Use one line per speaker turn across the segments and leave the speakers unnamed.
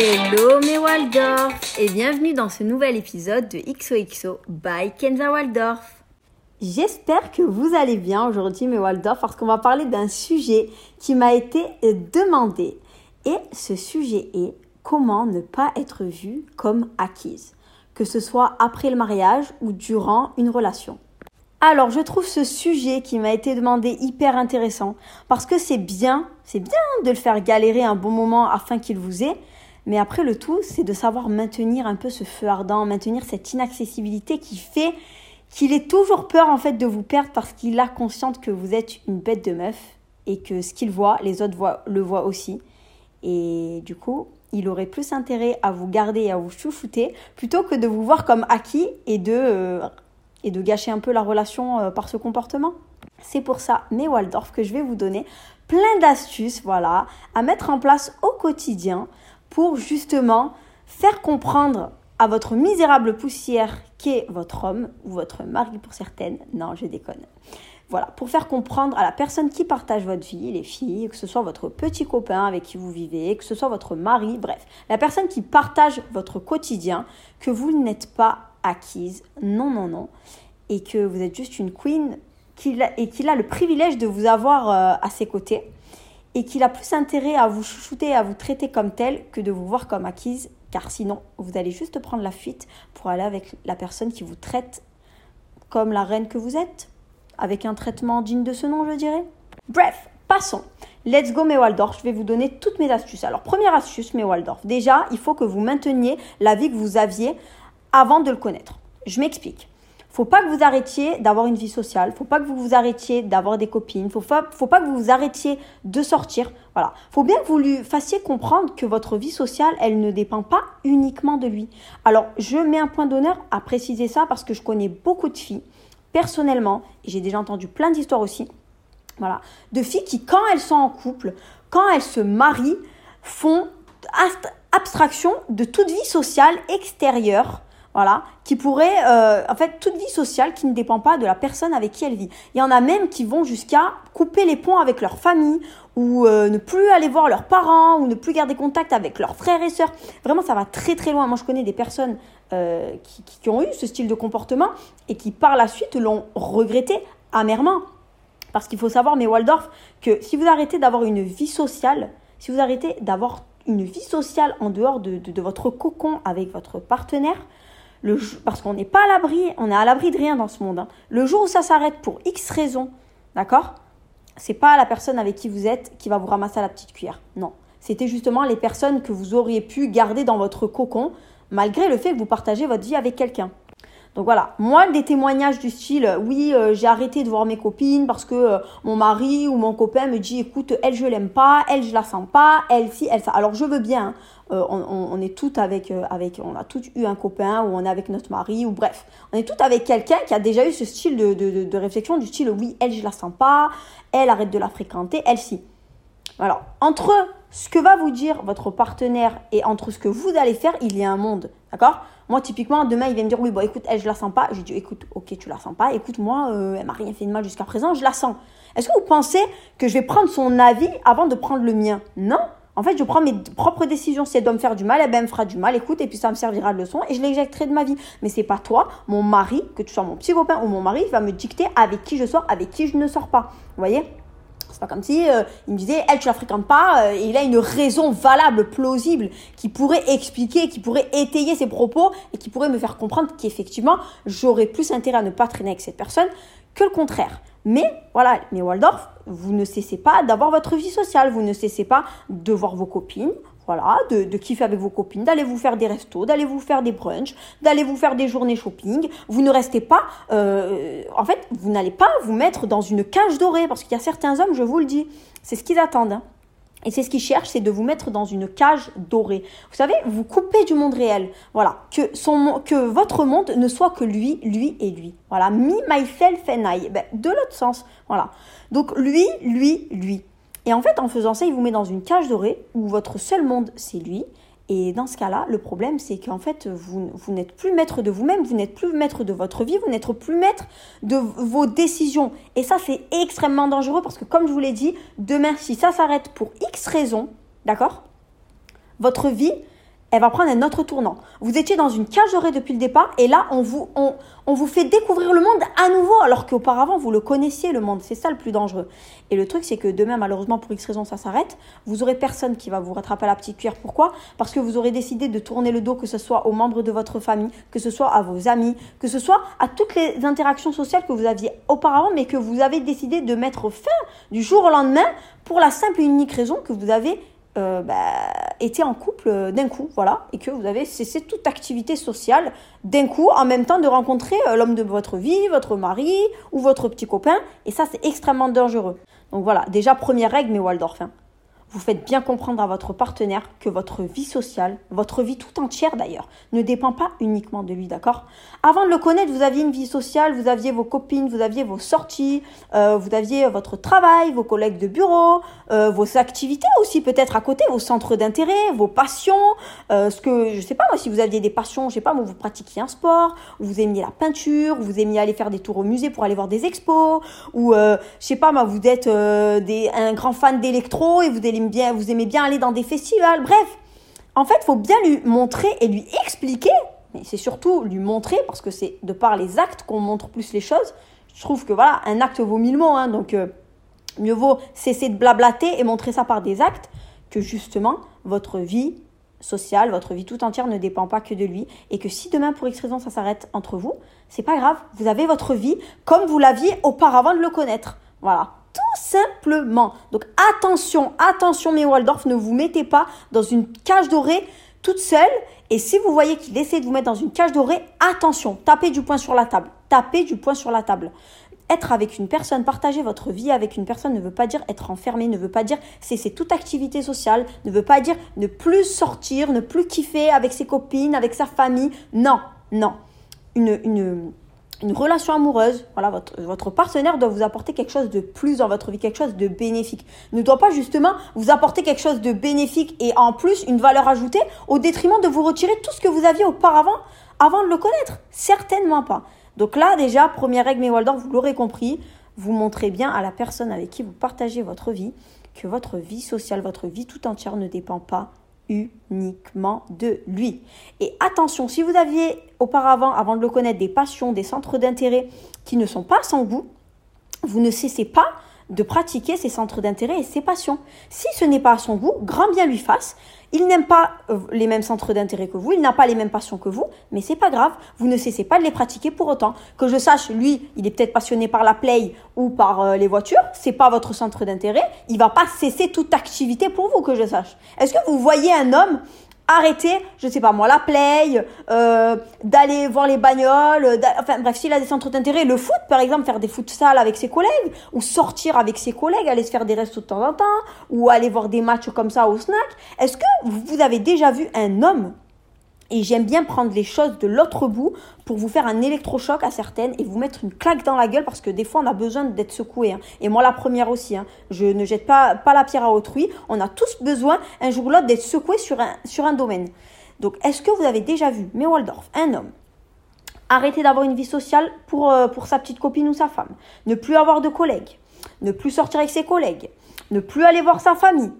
Hello mes Waldorf et bienvenue dans ce nouvel épisode de XOXO by Kenza Waldorf.
J'espère que vous allez bien aujourd'hui mes Waldorf parce qu'on va parler d'un sujet qui m'a été demandé et ce sujet est comment ne pas être vue comme acquise, que ce soit après le mariage ou durant une relation. Alors, je trouve ce sujet qui m'a été demandé hyper intéressant parce que c'est bien, c'est bien de le faire galérer un bon moment afin qu'il vous ait, mais après le tout, c'est de savoir maintenir un peu ce feu ardent, maintenir cette inaccessibilité qui fait qu'il ait toujours peur en fait de vous perdre parce qu'il a conscience que vous êtes une bête de meuf et que ce qu'il voit, les autres voient, le voient aussi. Et du coup, il aurait plus intérêt à vous garder et à vous chouchouter plutôt que de vous voir comme acquis et de euh, et de gâcher un peu la relation euh, par ce comportement. C'est pour ça, mes Waldorf, que je vais vous donner plein d'astuces, voilà, à mettre en place au quotidien pour justement faire comprendre à votre misérable poussière qu'est votre homme ou votre mari pour certaines. Non, je déconne. Voilà, pour faire comprendre à la personne qui partage votre vie, les filles, que ce soit votre petit copain avec qui vous vivez, que ce soit votre mari, bref, la personne qui partage votre quotidien, que vous n'êtes pas acquise. Non, non, non. Et que vous êtes juste une queen et qu'il a le privilège de vous avoir euh, à ses côtés et qu'il a plus intérêt à vous chouchouter, à vous traiter comme tel que de vous voir comme acquise, car sinon vous allez juste prendre la fuite pour aller avec la personne qui vous traite comme la reine que vous êtes, avec un traitement digne de ce nom, je dirais. Bref, passons. Let's go mes Waldorf, je vais vous donner toutes mes astuces. Alors première astuce mes Waldorf, déjà il faut que vous mainteniez la vie que vous aviez avant de le connaître. Je m'explique. Faut pas que vous arrêtiez d'avoir une vie sociale, faut pas que vous vous arrêtiez d'avoir des copines, faut pas, faut pas que vous vous arrêtiez de sortir. Voilà. Faut bien que vous lui fassiez comprendre que votre vie sociale, elle ne dépend pas uniquement de lui. Alors, je mets un point d'honneur à préciser ça parce que je connais beaucoup de filles, personnellement, et j'ai déjà entendu plein d'histoires aussi, voilà, de filles qui, quand elles sont en couple, quand elles se marient, font abstraction de toute vie sociale extérieure voilà, qui pourrait, euh, en fait, toute vie sociale qui ne dépend pas de la personne avec qui elle vit. Il y en a même qui vont jusqu'à couper les ponts avec leur famille, ou euh, ne plus aller voir leurs parents, ou ne plus garder contact avec leurs frères et sœurs. Vraiment, ça va très très loin. Moi, je connais des personnes euh, qui, ont eu ce style de comportement et qui, par la suite, l'ont regretté amèrement. Parce qu'il faut savoir, mes Waldorf, que si vous arrêtez d'avoir une vie sociale, si vous arrêtez d'avoir une vie sociale en dehors de, de, de votre cocon avec votre partenaire, parce qu'on n'est pas à l'abri, on est à l'abri de rien dans ce monde. Hein. Le jour où ça s'arrête pour X raisons, d'accord C'est pas la personne avec qui vous êtes qui va vous ramasser à la petite cuillère. Non. C'était justement les personnes que vous auriez pu garder dans votre cocon, malgré le fait que vous partagez votre vie avec quelqu'un. Donc voilà, moi des témoignages du style oui euh, j'ai arrêté de voir mes copines parce que euh, mon mari ou mon copain me dit écoute elle je l'aime pas, elle je la sens pas, elle si, elle ça. Alors je veux bien, hein. Euh, on, est toutes avec, euh, avec, on a toutes eu un copain ou on est avec notre mari ou bref, on est toutes avec quelqu'un qui a déjà eu ce style de, de, réflexion du style oui, elle je la sens pas, elle arrête de la fréquenter, elle si. Alors, entre ce que va vous dire votre partenaire et entre ce que vous allez faire, il y a un monde. D'accord? Moi, typiquement, demain, il vient me dire Oui, bon, écoute, elle, je la sens pas. Je dis Écoute, ok, tu la sens pas. Écoute, moi, euh, elle m'a rien fait de mal jusqu'à présent, je la sens. Est-ce que vous pensez que je vais prendre son avis avant de prendre le mien? Non. En fait, je prends mes propres décisions. Si elle doit me faire du mal, elle, ben, me fera du mal. Écoute, et puis ça me servira de leçon et je l'éjecterai de ma vie. Mais c'est pas toi, mon mari, que tu sois mon petit copain ou mon mari, va me dicter avec qui je sors, avec qui je ne sors pas. Vous voyez? C'est pas comme si euh, il me disait elle tu la fréquentes pas euh, et il a une raison valable plausible qui pourrait expliquer qui pourrait étayer ses propos et qui pourrait me faire comprendre qu'effectivement j'aurais plus intérêt à ne pas traîner avec cette personne que le contraire mais voilà, mais Waldorf, vous ne cessez pas d'avoir votre vie sociale, vous ne cessez pas de voir vos copines, voilà, de, de kiffer avec vos copines, d'aller vous faire des restos, d'aller vous faire des brunchs, d'aller vous faire des journées shopping. Vous ne restez pas, euh, en fait, vous n'allez pas vous mettre dans une cage dorée, parce qu'il y a certains hommes, je vous le dis, c'est ce qu'ils attendent. Hein. Et c'est ce qu'ils cherchent, c'est de vous mettre dans une cage dorée. Vous savez, vous coupez du monde réel. Voilà, que votre monde ne soit que lui, lui et lui. Voilà, me, myself and I. Ben, de l'autre sens. Voilà. Donc lui, lui, lui. Et en fait, en faisant ça, il vous met dans une cage dorée où votre seul monde, c'est lui. Et dans ce cas-là, le problème, c'est qu'en fait, vous, n'êtes plus maître de vous-même, vous n'êtes plus maître de votre vie, vous n'êtes plus maître de vos décisions. Et ça, c'est extrêmement dangereux parce que, comme je vous l'ai dit, demain, si ça s'arrête pour X raisons, d'accord Votre vie, elle va prendre un autre tournant. Vous étiez dans une cage dorée depuis le départ et là, on vous, on, on vous fait découvrir le monde à nouveau alors qu'auparavant, vous le connaissiez, le monde. C'est ça le plus dangereux. Et le truc, c'est que demain, malheureusement, pour X raison, ça s'arrête. Vous aurez personne qui va vous rattraper la petite cuillère. Pourquoi? Parce que vous aurez décidé de tourner le dos, que ce soit aux membres de votre famille, que ce soit à vos amis, que ce soit à toutes les interactions sociales que vous aviez auparavant, mais que vous avez décidé de mettre fin du jour au lendemain pour la simple et unique raison que vous avez euh, bah, été en couple euh, d'un coup, voilà, et que vous avez cessé toute activité sociale d'un coup, en même temps de rencontrer euh, l'homme de votre vie, votre mari ou votre petit copain, et ça c'est extrêmement dangereux. Donc voilà, déjà première règle, mais Waldorf. Hein vous faites bien comprendre à votre partenaire que votre vie sociale, votre vie tout entière d'ailleurs, ne dépend pas uniquement de lui, d'accord? Avant de le connaître, vous aviez une vie sociale, vous aviez vos copines, vous aviez vos sorties, euh, vous aviez votre travail, vos collègues de bureau, euh, vos activités aussi peut-être à côté, vos centres d'intérêt, vos passions, euh, ce que, je sais pas moi, si vous aviez des passions, je sais pas moi, vous pratiquiez un sport, ou vous aimiez la peinture, ou vous aimiez aller faire des tours au musée pour aller voir des expos, ou je sais pas moi, vous êtes des, un grand fan d'électro et vous bien, vous aimez bien aller dans des festivals, bref. En fait, faut bien lui montrer et lui expliquer, mais c'est surtout lui montrer, parce que c'est de par les actes qu'on montre plus les choses. Je trouve que voilà, un acte vaut mille mots, hein, donc euh, mieux vaut cesser de blablater et montrer ça par des actes que justement votre vie sociale, votre vie tout entière ne dépend pas que de lui et que si demain pour X raison ça s'arrête entre vous, c'est pas grave, vous avez votre vie comme vous l'aviez auparavant de le connaître. Voilà tout simplement. Donc attention, attention mes Waldorf, ne vous mettez pas dans une cage dorée toute seule. Et si vous voyez qu'il essaie de vous mettre dans une cage dorée, attention, tapez du poing sur la table. Tapez du poing sur la table. Être avec une personne, partager votre vie avec une personne ne veut pas dire être enfermé, ne veut pas dire cesser toute activité sociale, ne veut pas dire ne plus sortir, ne plus kiffer avec ses copines, avec sa famille. Non, non. Une, une, une relation amoureuse, voilà, votre, partenaire doit vous apporter quelque chose de plus dans votre vie, quelque chose de bénéfique. Ne doit pas justement vous apporter quelque chose de bénéfique et en plus une valeur ajoutée au détriment de vous retirer tout ce que vous aviez auparavant avant de le connaître. Certainement pas. Donc là, déjà, première règle, mes Waldorf, vous l'aurez compris, vous montrez bien à la personne avec qui vous partagez votre vie que votre vie sociale, votre vie tout entière ne dépend pas uniquement de lui. Et attention, si vous aviez auparavant, avant de le connaître, des passions, des centres d'intérêt qui ne sont pas sans goût, vous ne cessez pas de pratiquer ses centres d'intérêt et ses passions. Si ce n'est pas à son goût, grand bien lui fasse. Il n'aime pas euh, les mêmes centres d'intérêt que vous, il n'a pas les mêmes passions que vous, mais c'est pas grave, vous ne cessez pas de les pratiquer pour autant. Que je sache, lui, il est peut-être passionné par la play ou par euh, les voitures, c'est pas votre centre d'intérêt, il va pas cesser toute activité pour vous, que je sache. Est-ce que vous voyez un homme arrêter, je sais pas moi, la play, euh, d'aller voir les bagnoles, enfin bref, s'il a des centres d'intérêt, le foot par exemple, faire des foot sales avec ses collègues, ou sortir avec ses collègues, aller se faire des restos de temps en temps, ou aller voir des matchs comme ça au snack. Est-ce que vous avez déjà vu un homme et j'aime bien prendre les choses de l'autre bout pour vous faire un électrochoc à certaines et vous mettre une claque dans la gueule parce que des fois on a besoin d'être secoué. Hein. Et moi la première aussi. Hein. Je ne jette pas, pas la pierre à autrui. On a tous besoin un jour ou l'autre d'être secoué sur un, sur un domaine. Donc est-ce que vous avez déjà vu, mais Waldorf, un homme, arrêter d'avoir une vie sociale pour, euh, pour sa petite copine ou sa femme, ne plus avoir de collègues, ne plus sortir avec ses collègues, ne plus aller voir sa famille,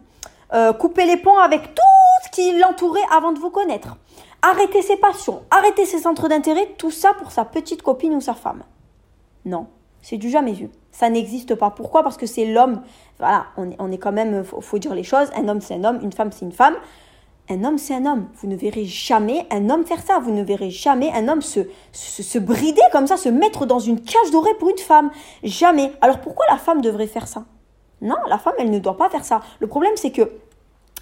euh, couper les ponts avec tout ce qui l'entourait avant de vous connaître? Arrêter ses passions, arrêter ses centres d'intérêt, tout ça pour sa petite copine ou sa femme. Non, c'est du jamais vu. Ça n'existe pas. Pourquoi? Parce que c'est l'homme. Voilà, on est, on est quand même, faut, faut dire les choses. Un homme, c'est un homme. Une femme, c'est une femme. Un homme, c'est un homme. Vous ne verrez jamais un homme faire ça. Vous ne verrez jamais un homme se, se, se brider comme ça, se mettre dans une cage dorée pour une femme. Jamais. Alors pourquoi la femme devrait faire ça? Non, la femme, elle ne doit pas faire ça. Le problème, c'est que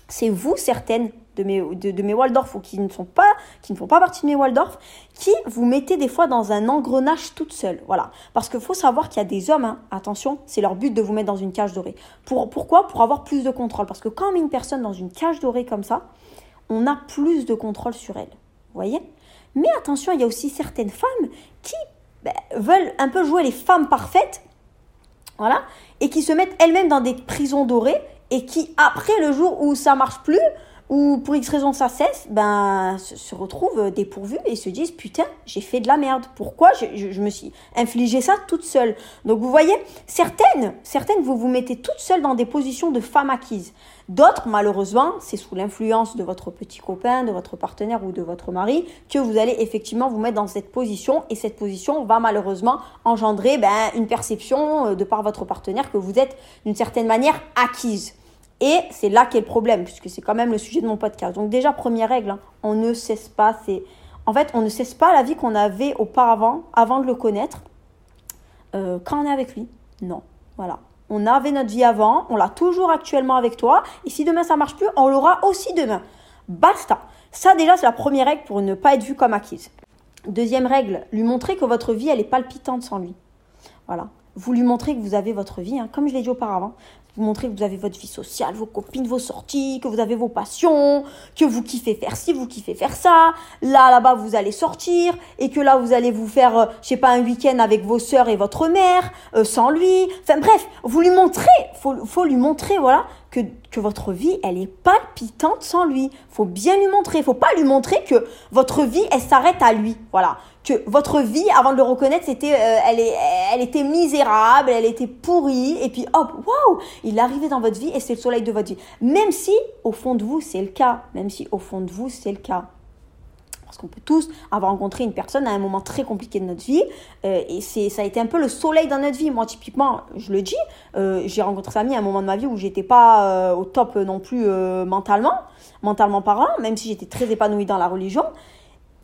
c'est vous, certaines, de mes, de, mes Waldorf ou qui ne, sont pas, qui ne font pas partie de mes Waldorf, qui vous mettez des fois dans un engrenage toute seule. Voilà. Parce qu'il faut savoir qu'il y a des hommes, hein, attention, c'est leur but de vous mettre dans une cage dorée. Pour, pourquoi? Pour avoir plus de contrôle. Parce que quand on met une personne dans une cage dorée comme ça, on a plus de contrôle sur elle. Vous voyez? Mais attention, il y a aussi certaines femmes qui ben, veulent un peu jouer les femmes parfaites. Voilà. Et qui se mettent elles-mêmes dans des prisons dorées et qui, après le jour où ça marche plus, ou pour X raison ça cesse, ben, se, retrouvent dépourvus et se disent putain, j'ai fait de la merde. Pourquoi je, me suis infligé ça toute seule? Donc vous voyez, certaines, certaines, vous vous mettez toutes seules dans des positions de femme acquise. D'autres, malheureusement, c'est sous l'influence de votre petit copain, de votre partenaire ou de votre mari que vous allez effectivement vous mettre dans cette position et cette position va malheureusement engendrer ben, une perception euh, de par votre partenaire que vous êtes d'une certaine manière acquise. Et c'est là qu'est le problème, puisque c'est quand même le sujet de mon podcast. Donc déjà, première règle, hein, on ne cesse pas, c'est... En fait, on ne cesse pas la vie qu'on avait auparavant, avant de le connaître, euh, quand on est avec lui. Non, voilà. On avait notre vie avant, on l'a toujours actuellement avec toi, et si demain ça marche plus, on l'aura aussi demain. Basta. Ça déjà, c'est la première règle pour ne pas être vu comme acquise. Deuxième règle, lui montrer que votre vie, elle est palpitante sans lui. Voilà. Vous lui montrez que vous avez votre vie, hein, comme je l'ai dit auparavant vous montrez que vous avez votre vie sociale, vos copines, vos sorties, que vous avez vos passions, que vous kiffez faire ci, vous kiffez faire ça. Là, là-bas, vous allez sortir et que là, vous allez vous faire, euh, je sais pas, un week-end avec vos sœurs et votre mère, euh, sans lui. Enfin bref, vous lui montrez, faut, faut lui montrer, voilà, que, que votre vie, elle est palpitante sans lui. Faut bien lui montrer. Faut pas lui montrer que votre vie, elle s'arrête à lui. Voilà que votre vie, avant de le reconnaître, c'était, euh, elle, est, elle était misérable, elle était pourrie, et puis hop, waouh, il est arrivé dans votre vie et c'est le soleil de votre vie. Même si, au fond de vous, c'est le cas. Même si, au fond de vous, c'est le cas. Parce qu'on peut tous avoir rencontré une personne à un moment très compliqué de notre vie, euh, et c'est, ça a été un peu le soleil dans notre vie. Moi, typiquement, je le dis, euh, j'ai rencontré Samy à un moment de ma vie où j'étais pas au top non plus mentalement, mentalement parlant, même si j'étais très épanouie dans la religion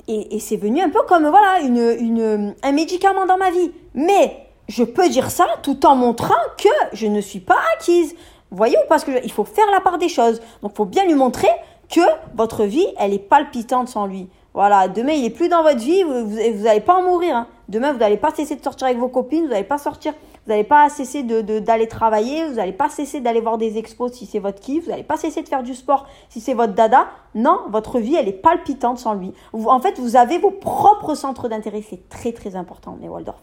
et, c'est venu un peu comme voilà une, un médicament dans ma vie. Mais je peux dire ça tout en montrant que je ne suis pas acquise. Voyez ou parce que il faut faire la part des choses. Donc il faut bien lui montrer que votre vie, elle est palpitante sans lui. Voilà, demain il est plus dans votre vie, vous n'allez pas en mourir. Hein. Demain vous n'allez pas cesser de sortir avec vos copines, vous n'allez pas sortir vous n'allez pas cesser d'aller de, travailler, vous n'allez pas cesser d'aller voir des expos si c'est votre kiff, vous n'allez pas cesser de faire du sport si c'est votre dada. Non, votre vie, elle est palpitante sans lui. en fait, vous avez vos propres centres d'intérêt. C'est très, très important, les Waldorf.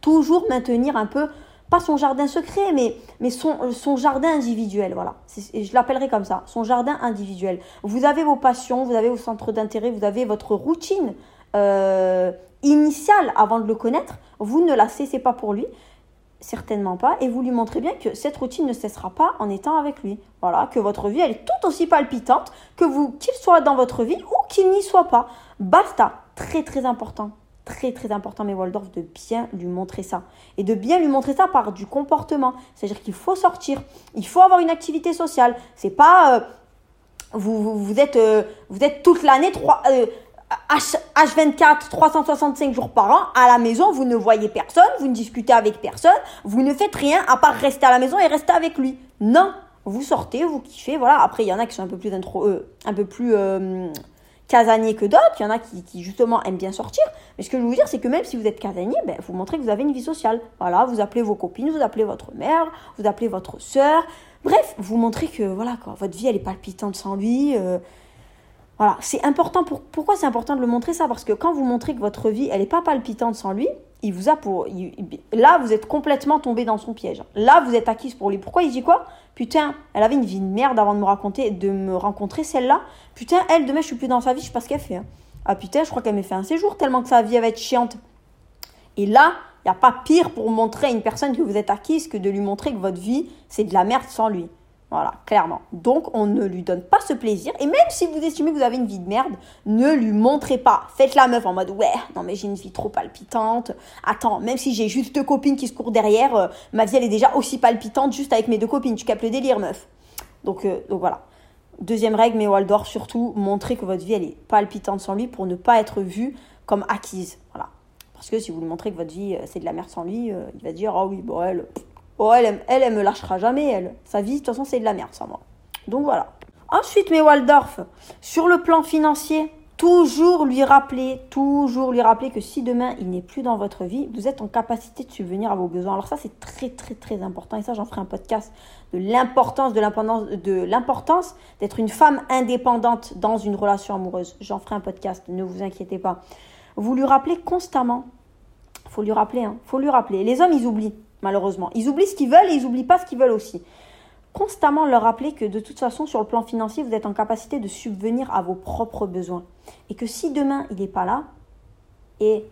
Toujours maintenir un peu, pas son jardin secret, mais, mais son, son jardin individuel. Voilà. Je l'appellerai comme ça, son jardin individuel. Vous avez vos passions, vous avez vos centres d'intérêt, vous avez votre routine. Euh, initiale avant de le connaître, vous ne la cessez pas pour lui, certainement pas, et vous lui montrez bien que cette routine ne cessera pas en étant avec lui. Voilà, que votre vie elle est tout aussi palpitante que vous qu'il soit dans votre vie ou qu'il n'y soit pas. Basta, très très important. Très très important, mais Waldorf, de bien lui montrer ça. Et de bien lui montrer ça par du comportement. C'est-à-dire qu'il faut sortir, il faut avoir une activité sociale. C'est pas. Euh, vous, vous, êtes, euh, vous êtes toute l'année euh, H24, 365 jours par an, à la maison, vous ne voyez personne, vous ne discutez avec personne, vous ne faites rien à part rester à la maison et rester avec lui. Non, vous sortez, vous kiffez, voilà. Après, il y en a qui sont un peu plus intro, euh, un peu plus casaniers que d'autres, il y en a qui, justement aiment bien sortir. Mais ce que je veux vous dire, c'est que même si vous êtes casanier, ben, vous montrez que vous avez une vie sociale. Voilà, vous appelez vos copines, vous appelez votre mère, vous appelez votre soeur. Bref, vous montrez que voilà, quoi, votre vie, elle est palpitante sans lui. Euh, voilà, c'est important. Pour, pourquoi c'est important de le montrer ça? Parce que quand vous montrez que votre vie, elle n'est pas palpitante sans lui, il vous a pour. là, vous êtes complètement tombé dans son piège. Là, vous êtes acquise pour lui. Pourquoi il dit quoi? Putain, elle avait une vie de merde avant de me raconter, de me rencontrer celle-là. Putain, elle, demain, je suis plus dans sa vie, je sais pas ce qu'elle fait. Hein. Ah putain, je crois qu'elle m'a fait un séjour tellement que sa vie va être chiante. Et là, il n'y a pas pire pour montrer à une personne que vous êtes acquise que de lui montrer que votre vie, c'est de la merde sans lui. Voilà, clairement. Donc, on ne lui donne pas ce plaisir. Et même si vous estimez que vous avez une vie de merde, ne lui montrez pas. Faites la meuf en mode, ouais, non mais j'ai une vie trop palpitante. Attends, même si j'ai juste deux copines qui se courent derrière, euh, ma vie elle est déjà aussi palpitante juste avec mes deux copines. Tu capes le délire, meuf. Donc, euh, donc voilà. Deuxième règle, mais Waldorf, surtout, montrez que votre vie elle est palpitante sans lui pour ne pas être vue comme acquise. Voilà. Parce que si vous lui montrez que votre vie euh, c'est de la merde sans lui, il va dire, oh oui, bon, elle Oh, elle, elle, me lâchera jamais, elle. Sa vie, de toute façon, c'est de la merde, sans moi. Donc voilà. Ensuite, mes Waldorf, sur le plan financier, toujours lui rappeler, toujours lui rappeler que si demain il n'est plus dans votre vie, vous êtes en capacité de subvenir à vos besoins. Alors ça, c'est très, très, très important. Et ça, j'en ferai un podcast de l'importance de l'importance d'être une femme indépendante dans une relation amoureuse. J'en ferai un podcast, ne vous inquiétez pas. Vous lui rappelez constamment. Faut lui rappeler, hein. Faut lui rappeler. Les hommes, ils oublient malheureusement. Ils oublient ce qu'ils veulent et ils n'oublient pas ce qu'ils veulent aussi. constamment leur rappeler que de toute façon, sur le plan financier, vous êtes en capacité de subvenir à vos propres besoins. Et que si demain, il n'est pas là, et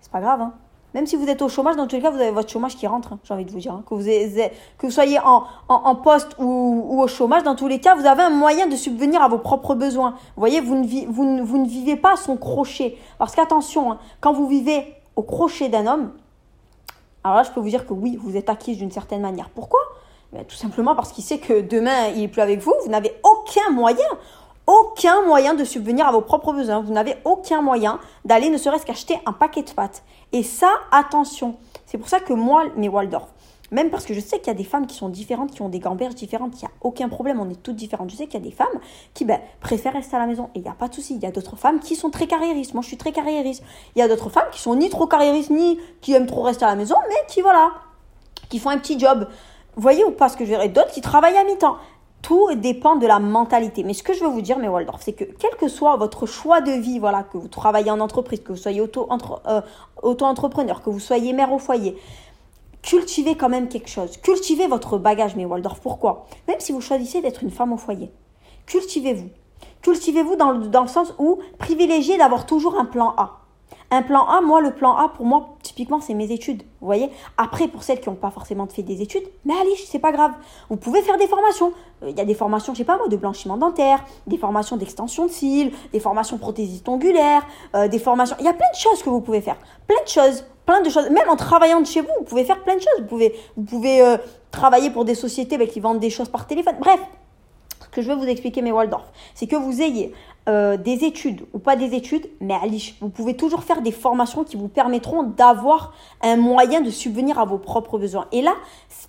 c'est pas grave, hein, même si vous êtes au chômage, dans tous les cas, vous avez votre chômage qui rentre, hein, j'ai envie de vous dire. Hein. Que, vous que vous soyez en, en, poste ou, au chômage, dans tous les cas, vous avez un moyen de subvenir à vos propres besoins. Vous voyez, vous ne, vivez pas à son crochet. Parce qu'attention, quand vous vivez au crochet d'un homme, alors là, je peux vous dire que oui, vous êtes acquise d'une certaine manière. Pourquoi? Ben, Tout simplement parce qu'il sait que demain, il n'est plus avec vous. Vous n'avez aucun moyen aucun moyen de subvenir à vos propres besoins. Vous n'avez aucun moyen d'aller ne serait-ce qu'acheter un paquet de pâtes. Et ça, attention. C'est pour ça que moi, mes Waldorf, même parce que je sais qu'il y a des femmes qui sont différentes, qui ont des gamberges différentes, il n'y a aucun problème, on est toutes différentes. Je sais qu'il y a des femmes qui ben, préfèrent rester à la maison et il n'y a pas de souci. Il y a d'autres femmes qui sont très carriéristes. Moi, je suis très carriériste. Il y a d'autres femmes qui sont ni trop carriéristes, ni qui aiment trop rester à la maison, mais qui, voilà, qui font un petit job. Vous voyez ou pas ce que je verrais D'autres qui travaillent à mi-temps. Tout dépend de la mentalité. Mais ce que je veux vous dire, mes Waldorf, c'est que quel que soit votre choix de vie, voilà, que vous travaillez en entreprise, que vous soyez euh, auto-entrepreneur, que vous soyez mère au foyer, cultivez quand même quelque chose. Cultivez votre bagage, mes Waldorf. Pourquoi? Même si vous choisissez d'être une femme au foyer, cultivez-vous. Cultivez-vous dans, dans le sens où privilégiez d'avoir toujours un plan A. Un plan A, moi, le plan A, pour moi, typiquement, c'est mes études. Vous voyez Après, pour celles qui n'ont pas forcément fait des études, mais allez, c'est pas grave. Vous pouvez faire des formations. Euh, il y a des formations, je sais pas moi, de blanchiment dentaire, des formations d'extension de cils, des formations prothésistes ongulaires, euh, des formations. Il y a plein de choses que vous pouvez faire. Plein de choses. Plein de choses. Même en travaillant de chez vous, vous pouvez faire plein de choses. Vous pouvez, vous pouvez euh, travailler pour des sociétés bah, qui vendent des choses par téléphone. Bref, ce que je veux vous expliquer, mes Waldorf, c'est que vous ayez euh, des études ou pas des études, mais à vous pouvez toujours faire des formations qui vous permettront d'avoir un moyen de subvenir à vos propres besoins. Et là,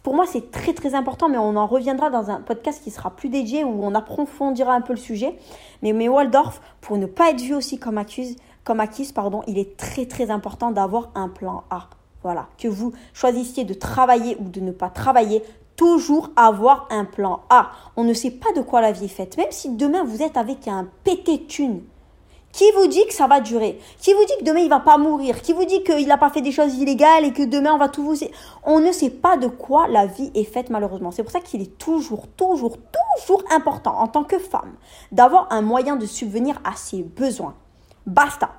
pour moi, c'est très très important, mais on en reviendra dans un podcast qui sera plus dédié où on approfondira un peu le sujet. Mais, mais Waldorf, pour ne pas être vu aussi comme accuse, comme acquise, pardon, il est très très important d'avoir un plan A. Voilà, que vous choisissiez de travailler ou de ne pas travailler, toujours avoir un plan A. On ne sait pas de quoi la vie est faite. Même si demain vous êtes avec un pété thune, qui vous dit que ça va durer? Qui vous dit que demain il va pas mourir? Qui vous dit qu'il n'a pas fait des choses illégales et que demain on va tout vous... On ne sait pas de quoi la vie est faite malheureusement. C'est pour ça qu'il est toujours, toujours, toujours important en tant que femme d'avoir un moyen de subvenir à ses besoins. Basta.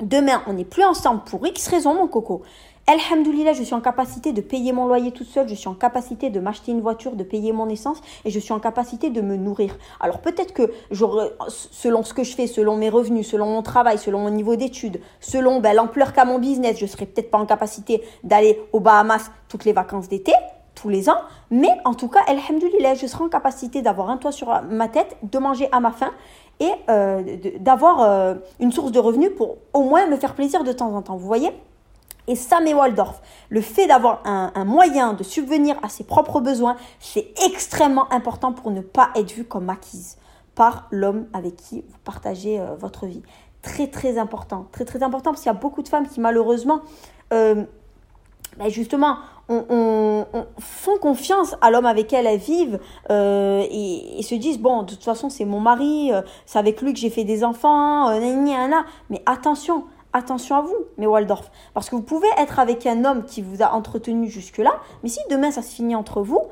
Demain on n'est plus ensemble pour X raisons mon coco. Alhamdoulilah, je suis en capacité de payer mon loyer toute seule, je suis en capacité de m'acheter une voiture, de payer mon essence et je suis en capacité de me nourrir. Alors peut-être que selon ce que je fais, selon mes revenus, selon mon travail, selon mon niveau d'études, selon ben, l'ampleur qu'a mon business, je serai peut-être pas en capacité d'aller aux Bahamas toutes les vacances d'été, tous les ans, mais en tout cas, alhamdoulilah, je serai en capacité d'avoir un toit sur ma tête, de manger à ma faim et euh, d'avoir euh, une source de revenus pour au moins me faire plaisir de temps en temps. Vous voyez? Et Sam et Waldorf, le fait d'avoir un, moyen de subvenir à ses propres besoins, c'est extrêmement important pour ne pas être vu comme acquise par l'homme avec qui vous partagez euh, votre vie. Très très important, très très important parce qu'il y a beaucoup de femmes qui malheureusement, ben justement, on, font confiance à l'homme avec qui elles vivent euh, et, se disent bon de toute façon c'est mon mari, c'est avec lui que j'ai fait des enfants, mais attention, attention à vous, mes Waldorf. Parce que vous pouvez être avec un homme qui vous a entretenu jusque-là, mais si demain ça se finit entre vous,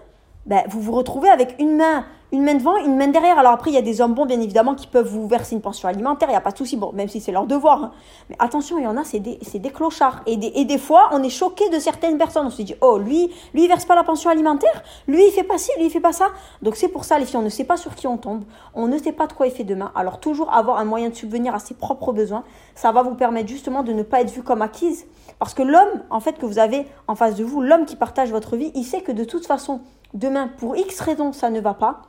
ben, vous vous retrouvez avec une main une main devant, une main derrière. Alors après, il y a des hommes bons, bien évidemment, qui peuvent vous verser une pension alimentaire, il n'y a pas de souci, bon, même si c'est leur devoir. Hein. Mais attention, il y en a, c'est des, des, clochards. Et des, et des fois, on est choqué de certaines personnes. On se dit, oh, lui, lui, il verse pas la pension alimentaire, lui, il fait pas ci, lui, il fait pas ça. Donc c'est pour ça, les filles, on ne sait pas sur qui on tombe, on ne sait pas de quoi il fait demain. Alors toujours avoir un moyen de subvenir à ses propres besoins, ça va vous permettre justement de ne pas être vu comme acquise. Parce que l'homme, en fait, que vous avez en face de vous, l'homme qui partage votre vie, il sait que de toute façon, demain, pour X raisons, ça ne va pas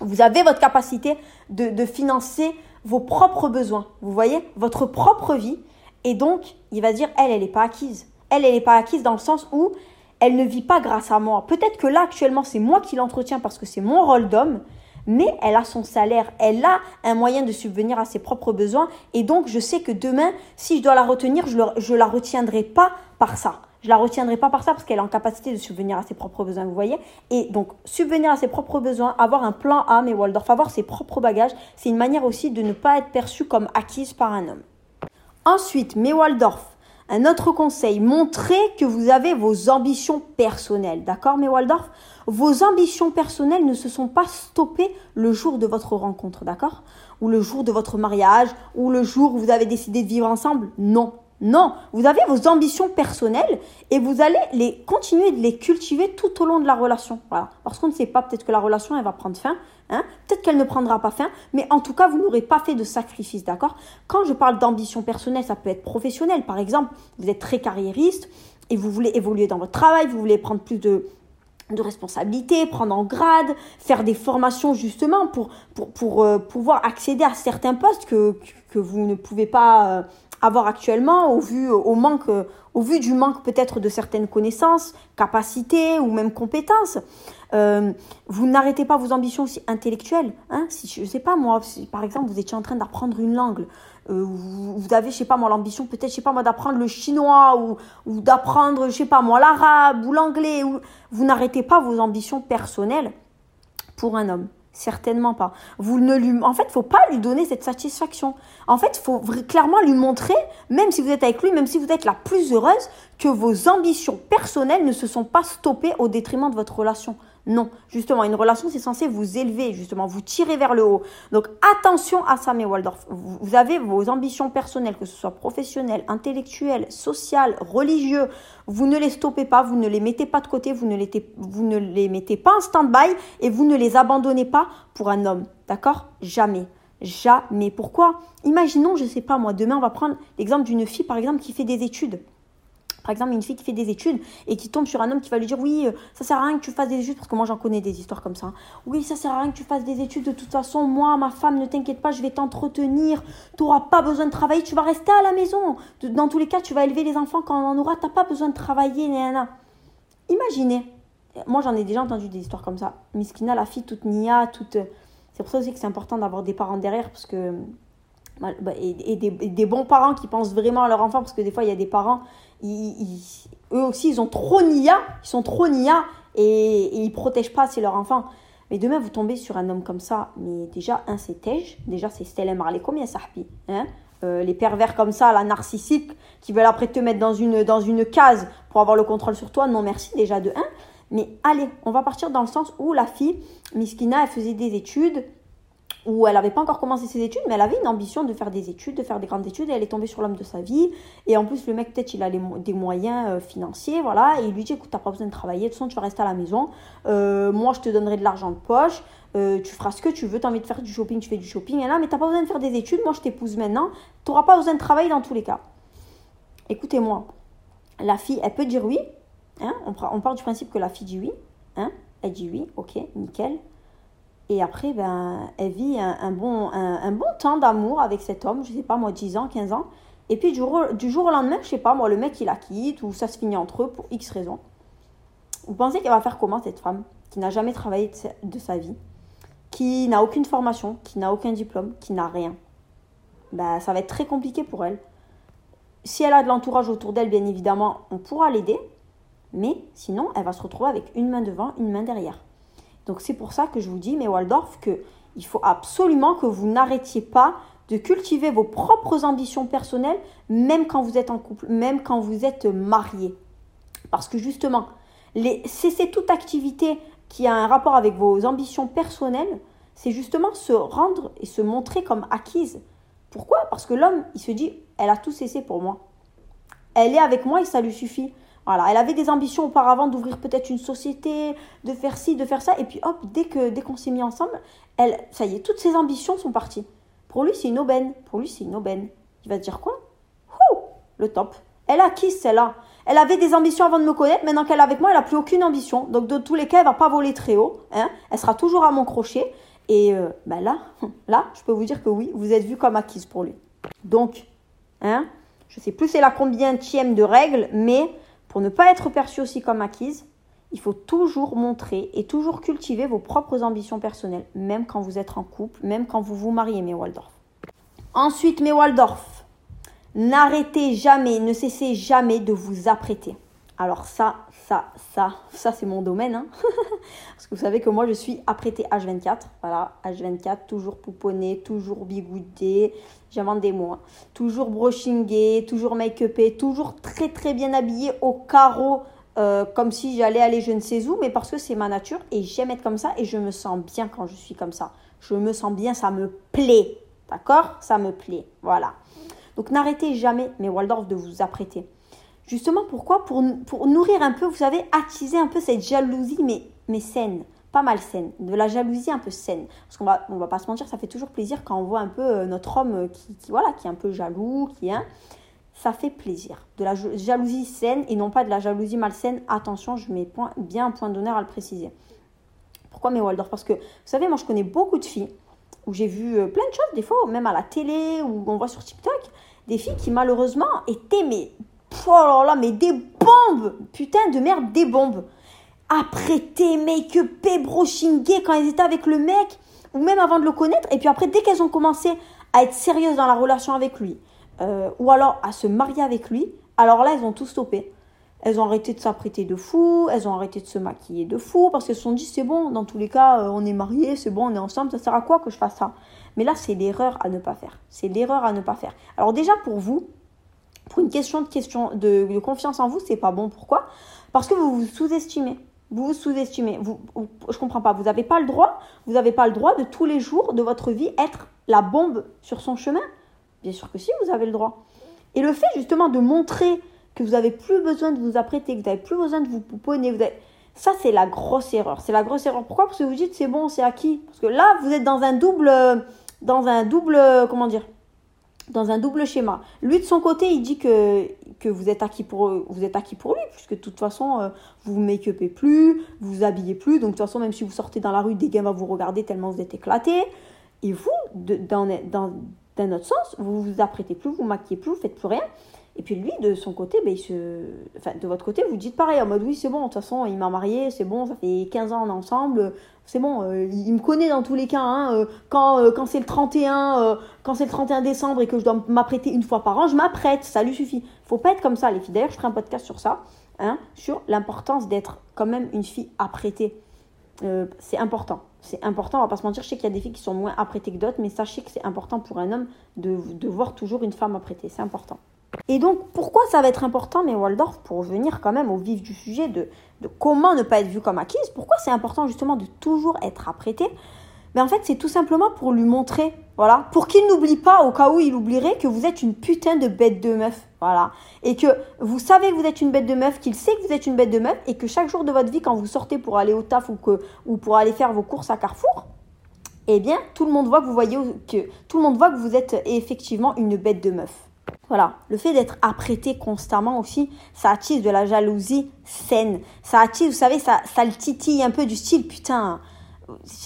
vous avez votre capacité de, financer vos propres besoins. Vous voyez Votre propre vie. Et donc, il va dire, elle, elle n'est pas acquise. Elle, elle n'est pas acquise dans le sens où elle ne vit pas grâce à moi. Peut-être que là, actuellement, c'est moi qui l'entretiens parce que c'est mon rôle d'homme, mais elle a son salaire, elle a un moyen de subvenir à ses propres besoins. Et donc, je sais que demain, si je dois la retenir, je ne la retiendrai pas par ça. Je la retiendrai pas par ça parce qu'elle est en capacité de subvenir à ses propres besoins, vous voyez. Et donc, subvenir à ses propres besoins, avoir un plan A, mais Waldorf, avoir ses propres bagages, c'est une manière aussi de ne pas être perçue comme acquise par un homme. Ensuite, mais Waldorf, Un autre conseil, montrez que vous avez vos ambitions personnelles. D'accord, mais Waldorf? Vos ambitions personnelles ne se sont pas stoppées le jour de votre rencontre, d'accord? Ou le jour de votre mariage, ou le jour où vous avez décidé de vivre ensemble? Non. Non, vous avez vos ambitions personnelles et vous allez les continuer de les cultiver tout au long de la relation. Voilà. Parce qu'on ne sait pas, peut-être que la relation, elle va prendre fin, hein peut-être qu'elle ne prendra pas fin, mais en tout cas, vous n'aurez pas fait de sacrifice, d'accord? Quand je parle d'ambition personnelle, ça peut être professionnel. Par exemple, vous êtes très carriériste et vous voulez évoluer dans votre travail, vous voulez prendre plus de, de responsabilités, prendre en grade, faire des formations justement pour, pour, pour euh, pouvoir accéder à certains postes que, que vous ne pouvez pas... Euh, avoir actuellement au vu, au manque, au vu du manque peut-être de certaines connaissances, capacités ou même compétences. Euh, vous n'arrêtez pas vos ambitions aussi intellectuelles. Hein si je sais pas moi, par exemple vous étiez en train d'apprendre une langue, euh, vous, avez je sais pas moi l'ambition peut-être je sais pas moi d'apprendre le chinois ou, ou d'apprendre je sais pas moi l'arabe ou l'anglais. Ou, vous n'arrêtez pas vos ambitions personnelles pour un homme. Certainement pas. Vous ne lui, en fait, faut pas lui donner cette satisfaction. En fait, faut clairement lui montrer, même si vous êtes avec lui, même si vous êtes la plus heureuse, que vos ambitions personnelles ne se sont pas stoppées au détriment de votre relation. Non, justement, une relation, c'est censé vous élever, justement, vous tirer vers le haut. Donc, attention à ça, mes Waldorf. Vous avez vos ambitions personnelles, que ce soit professionnelles, intellectuelles, sociales, religieuses. Vous ne les stoppez pas, vous ne les mettez pas de côté, vous ne les, vous ne les mettez pas en stand-by et vous ne les abandonnez pas pour un homme. D'accord? Jamais. Jamais. Pourquoi? Imaginons, je ne sais pas moi, demain, on va prendre l'exemple d'une fille, par exemple, qui fait des études. Par exemple, une fille qui fait des études et qui tombe sur un homme qui va lui dire oui, euh, ça sert à rien que tu fasses des études parce que moi j'en connais des histoires comme ça. Hein. Oui, ça sert à rien que tu fasses des études de toute façon. Moi, ma femme, ne t'inquiète pas, je vais t'entretenir. Tu n'auras pas besoin de travailler, tu vas rester à la maison. Dans tous les cas, tu vas élever les enfants quand on en aura. Tu n'as pas besoin de travailler. Imaginez. Moi, j'en ai déjà entendu des histoires comme ça. Miskina, la fille toute nia, toute. C'est pour ça aussi que c'est important d'avoir des parents derrière parce que bah, et, des, bons parents qui pensent vraiment à leur enfant, parce que des fois, il y a des parents, eux aussi, ils ont trop nia, ils sont trop nia, et, et ils protègent pas assez leur enfant. Mais demain, vous tombez sur un homme comme ça, mais déjà, un, c'est Tej, déjà, c'est Stelem Marley, combien ça hein? Euh, Les pervers comme ça, la narcissique, qui veulent après te mettre dans une, dans une case pour avoir le contrôle sur toi, non merci, déjà de un. Mais allez, on va partir dans le sens où la fille, Miskina, elle faisait des études, où elle n'avait pas encore commencé ses études, mais elle avait une ambition de faire des études, de faire des grandes études, et elle est tombée sur l'homme de sa vie. Et en plus, le mec, peut-être, il a des moyens euh, financiers, voilà, et il lui dit, écoute, t'as pas besoin de travailler, de toute façon, tu vas rester à la maison, euh, moi, je te donnerai de l'argent de poche, euh, tu feras ce que tu veux, t'as envie de faire du shopping, tu fais du shopping, et là, mais t'as pas besoin de faire des études, moi, je t'épouse maintenant, t'auras pas besoin de travailler dans tous les cas. Écoutez-moi, la fille, elle peut dire oui, hein, on, on part du principe que la fille dit oui, hein, elle dit oui, ok, nickel, et après, ben, elle vit un, bon, un, bon temps d'amour avec cet homme, je sais pas moi, 10 ans, 15 ans. Et puis du jour, du jour au lendemain, je sais pas moi, le mec il la quitte ou ça se finit entre eux pour X raisons. Vous pensez qu'elle va faire comment cette femme qui n'a jamais travaillé de sa, vie, qui n'a aucune formation, qui n'a aucun diplôme, qui n'a rien? Ben, Ça va être très compliqué pour elle. Si elle a de l'entourage autour d'elle, bien évidemment, on pourra l'aider. Mais sinon, elle va se retrouver avec une main devant, une main derrière. Donc c'est pour ça que je vous dis, mais Waldorf, qu'il faut absolument que vous n'arrêtiez pas de cultiver vos propres ambitions personnelles, même quand vous êtes en couple, même quand vous êtes marié. Parce que justement, cesser toute activité qui a un rapport avec vos ambitions personnelles, c'est justement se rendre et se montrer comme acquise. Pourquoi? Parce que l'homme, il se dit, elle a tout cessé pour moi. Elle est avec moi et ça lui suffit. Voilà, elle avait des ambitions auparavant d'ouvrir peut-être une société, de faire ci, de faire ça, et puis hop, dès que dès qu'on s'est mis ensemble, elle, ça y est, toutes ses ambitions sont parties. Pour lui, c'est une aubaine. Pour lui, c'est une aubaine. Il va se dire quoi? Ouh, le top. Elle a qui celle-là? Elle avait des ambitions avant de me connaître. Maintenant qu'elle est avec moi, elle n'a plus aucune ambition. Donc, de tous les cas, elle va pas voler très haut. Hein elle sera toujours à mon crochet. Et euh, ben là, là, je peux vous dire que oui, vous êtes vu comme acquise pour lui. Donc, hein, je sais plus c'est la combien de règle, mais pour ne pas être perçu aussi comme acquise, il faut toujours montrer et toujours cultiver vos propres ambitions personnelles, même quand vous êtes en couple, même quand vous vous mariez, mes Waldorf. Ensuite, mes Waldorf, n'arrêtez jamais, ne cessez jamais de vous apprêter. Alors ça, ça, ça, ça c'est mon domaine. Hein. Parce que vous savez que moi je suis apprêtée H24. Voilà, H24, toujours pouponné, toujours bigoudé. J'invente des mots. Hein. Toujours brushingé, toujours make-upé, toujours très très bien habillée au carreau. Euh, comme si j'allais aller je ne sais où, mais parce que c'est ma nature et j'aime être comme ça et je me sens bien quand je suis comme ça. Je me sens bien, ça me plaît. D'accord? Ça me plaît. Voilà. Donc n'arrêtez jamais, mes Waldorf, de vous apprêter. Justement, pourquoi pour, nourrir un peu, vous savez, attiser un peu cette jalousie, mais, saine, pas mal saine, de la jalousie un peu saine. Parce qu'on va, on va pas se mentir, ça fait toujours plaisir quand on voit un peu euh, notre homme qui, voilà, qui est un peu jaloux, qui est... ça fait plaisir. De la jalousie saine et non pas de la jalousie malsaine. Attention, je mets point, bien un point d'honneur à le préciser. Pourquoi mes Waldorf? Parce que, vous savez, moi je connais beaucoup de filles où j'ai vu euh, plein de choses, des fois, même à la télé, ou on voit sur TikTok, des filles qui malheureusement étaient mais oh là là, mais des bombes Putain de merde, des bombes Apprêtées, make-upées, brochingées quand elles étaient avec le mec, ou même avant de le connaître, et puis après, dès qu'elles ont commencé à être sérieuses dans la relation avec lui, euh, ou alors à se marier avec lui, alors là, elles ont tout stoppé. Elles ont arrêté de s'apprêter de fou, elles ont arrêté de se maquiller de fou, parce qu'elles se sont dit, c'est bon, dans tous les cas, euh, on est mariés, c'est bon, on est ensemble, ça sert à quoi que je fasse ça? Mais là, c'est l'erreur à ne pas faire. C'est l'erreur à ne pas faire. Alors déjà, pour vous, pour une question de, question de, confiance en vous, c'est pas bon. Pourquoi? Parce que vous vous sous-estimez. Vous vous sous-estimez. Vous, je comprends pas. Vous n'avez pas le droit. Vous n'avez pas le droit de tous les jours de votre vie être la bombe sur son chemin. Bien sûr que si, vous avez le droit. Et le fait justement de montrer que vous n'avez plus besoin de vous apprêter, que vous n'avez plus besoin de vous pouponner, vous ça c'est la grosse erreur. C'est la grosse erreur. Pourquoi? Parce que vous dites c'est bon, c'est acquis. Parce que là, vous êtes dans un double, dans un double, comment dire, dans un double schéma. Lui, de son côté, il dit que, que vous, êtes acquis pour, vous êtes acquis pour lui, puisque de toute façon, euh, vous vous make-upez plus, vous vous habillez plus. Donc, de toute façon, même si vous sortez dans la rue, des gars vont vous regarder tellement vous êtes éclaté. Et vous, dans, dans, d'un autre sens, vous vous apprêtez plus, vous maquillez plus, vous faites plus rien. Et puis lui, de son côté, ben, il se... enfin, de votre côté, vous dites pareil, en mode oui, c'est bon, de toute façon, il m'a marié, c'est bon, ça fait 15 ans ensemble, c'est bon, euh, il me connaît dans tous les cas. Hein, euh, quand euh, quand c'est le 31 quand c'est le 31 décembre et que je dois m'apprêter une fois par an, je m'apprête, ça lui suffit. Faut pas être comme ça, les filles. D'ailleurs, je ferai un podcast sur ça, hein, sur l'importance d'être quand même une fille apprêtée. c'est important. C'est important, on va pas se mentir, je sais qu'il y a des filles qui sont moins apprêtées que d'autres, mais sachez que c'est important pour un homme de, de voir toujours une femme apprêtée, c'est important. Et donc, pourquoi ça va être important, mais Waldorf, pour revenir quand même au vif du sujet de, de comment ne pas être vu comme acquise, pourquoi c'est important justement de toujours être apprêté? Mais en fait, c'est tout simplement pour lui montrer, voilà, pour qu'il n'oublie pas, au cas où il oublierait, que vous êtes une putain de bête de meuf, voilà. Et que vous savez que vous êtes une bête de meuf, qu'il sait que vous êtes une bête de meuf, et que chaque jour de votre vie, quand vous sortez pour aller au taf ou pour aller faire vos courses à Carrefour, eh bien, tout le monde voit que vous voyez que tout le monde voit que vous êtes effectivement une bête de meuf. Voilà, le fait d'être apprêté constamment aussi, ça attise de la jalousie saine. Ça attise, vous savez, ça, ça le titille un peu du style, putain,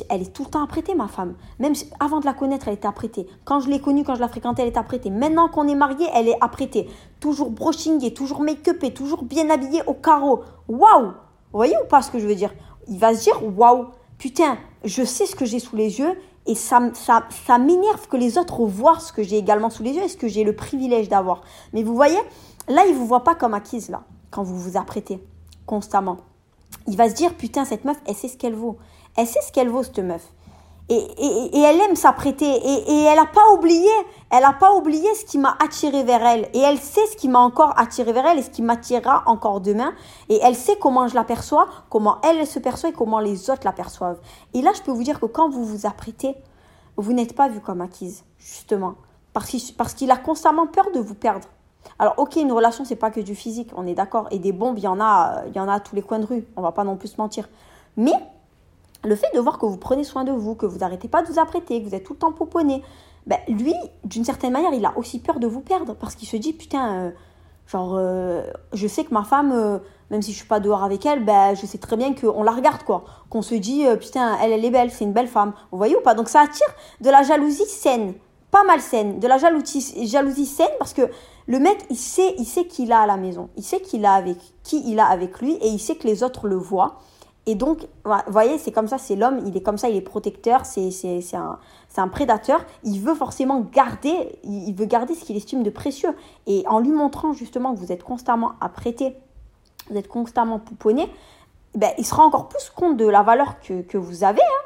elle est tout le temps apprêtée, ma femme. Même avant de la connaître, elle était apprêtée. Quand je l'ai connue, quand je la fréquentais, elle était apprêtée. Maintenant qu'on est mariés, elle est apprêtée. Toujours brushingée, toujours make-upée, toujours bien habillée au carreau. Waouh Vous voyez ou pas ce que je veux dire? Il va se dire, waouh, putain, je sais ce que j'ai sous les yeux et ça, ça, ça m'énerve que les autres voient ce que j'ai également sous les yeux et ce que j'ai le privilège d'avoir. Mais vous voyez, là, il ne vous voit pas comme acquise, là, quand vous vous apprêtez constamment. Il va se dire, putain, cette meuf, elle sait ce qu'elle vaut. Elle sait ce qu'elle vaut, cette meuf. Et, et, et, elle aime s'apprêter. Et, et, elle n'a pas oublié, elle n'a pas oublié ce qui m'a attiré vers elle. Et elle sait ce qui m'a encore attiré vers elle et ce qui m'attirera encore demain. Et elle sait comment je l'aperçois, comment elle, se perçoit et comment les autres l'aperçoivent. Et là, je peux vous dire que quand vous vous apprêtez, vous n'êtes pas vu comme acquise, justement. Parce qu'il, parce qu'il a constamment peur de vous perdre. Alors, ok, une relation, c'est pas que du physique, on est d'accord. Et des bombes, il y en a, il y en a à tous les coins de rue. On va pas non plus se mentir. Mais le fait de voir que vous prenez soin de vous, que vous n'arrêtez pas de vous apprêter, que vous êtes tout le temps poponné, ben, lui, d'une certaine manière, il a aussi peur de vous perdre parce qu'il se dit putain, euh, genre, euh, je sais que ma femme, euh, même si je suis pas dehors avec elle, ben, je sais très bien qu'on la regarde quoi, qu'on se dit putain, elle, elle est belle, c'est une belle femme, vous voyez ou pas? Donc ça attire de la jalousie saine, pas malsaine, de la jalousie, jalousie saine parce que le mec, il sait, il sait qu'il a à la maison, il sait qu'il a avec qui il a avec lui et il sait que les autres le voient. Et donc, vous voyez, c'est comme ça, c'est l'homme, il est comme ça, il est protecteur, c'est un, un prédateur. Il veut forcément garder, il veut garder ce qu'il estime de précieux. Et en lui montrant justement que vous êtes constamment apprêté, vous êtes constamment pouponné, ben, il se rend encore plus compte de la valeur que, que vous avez hein,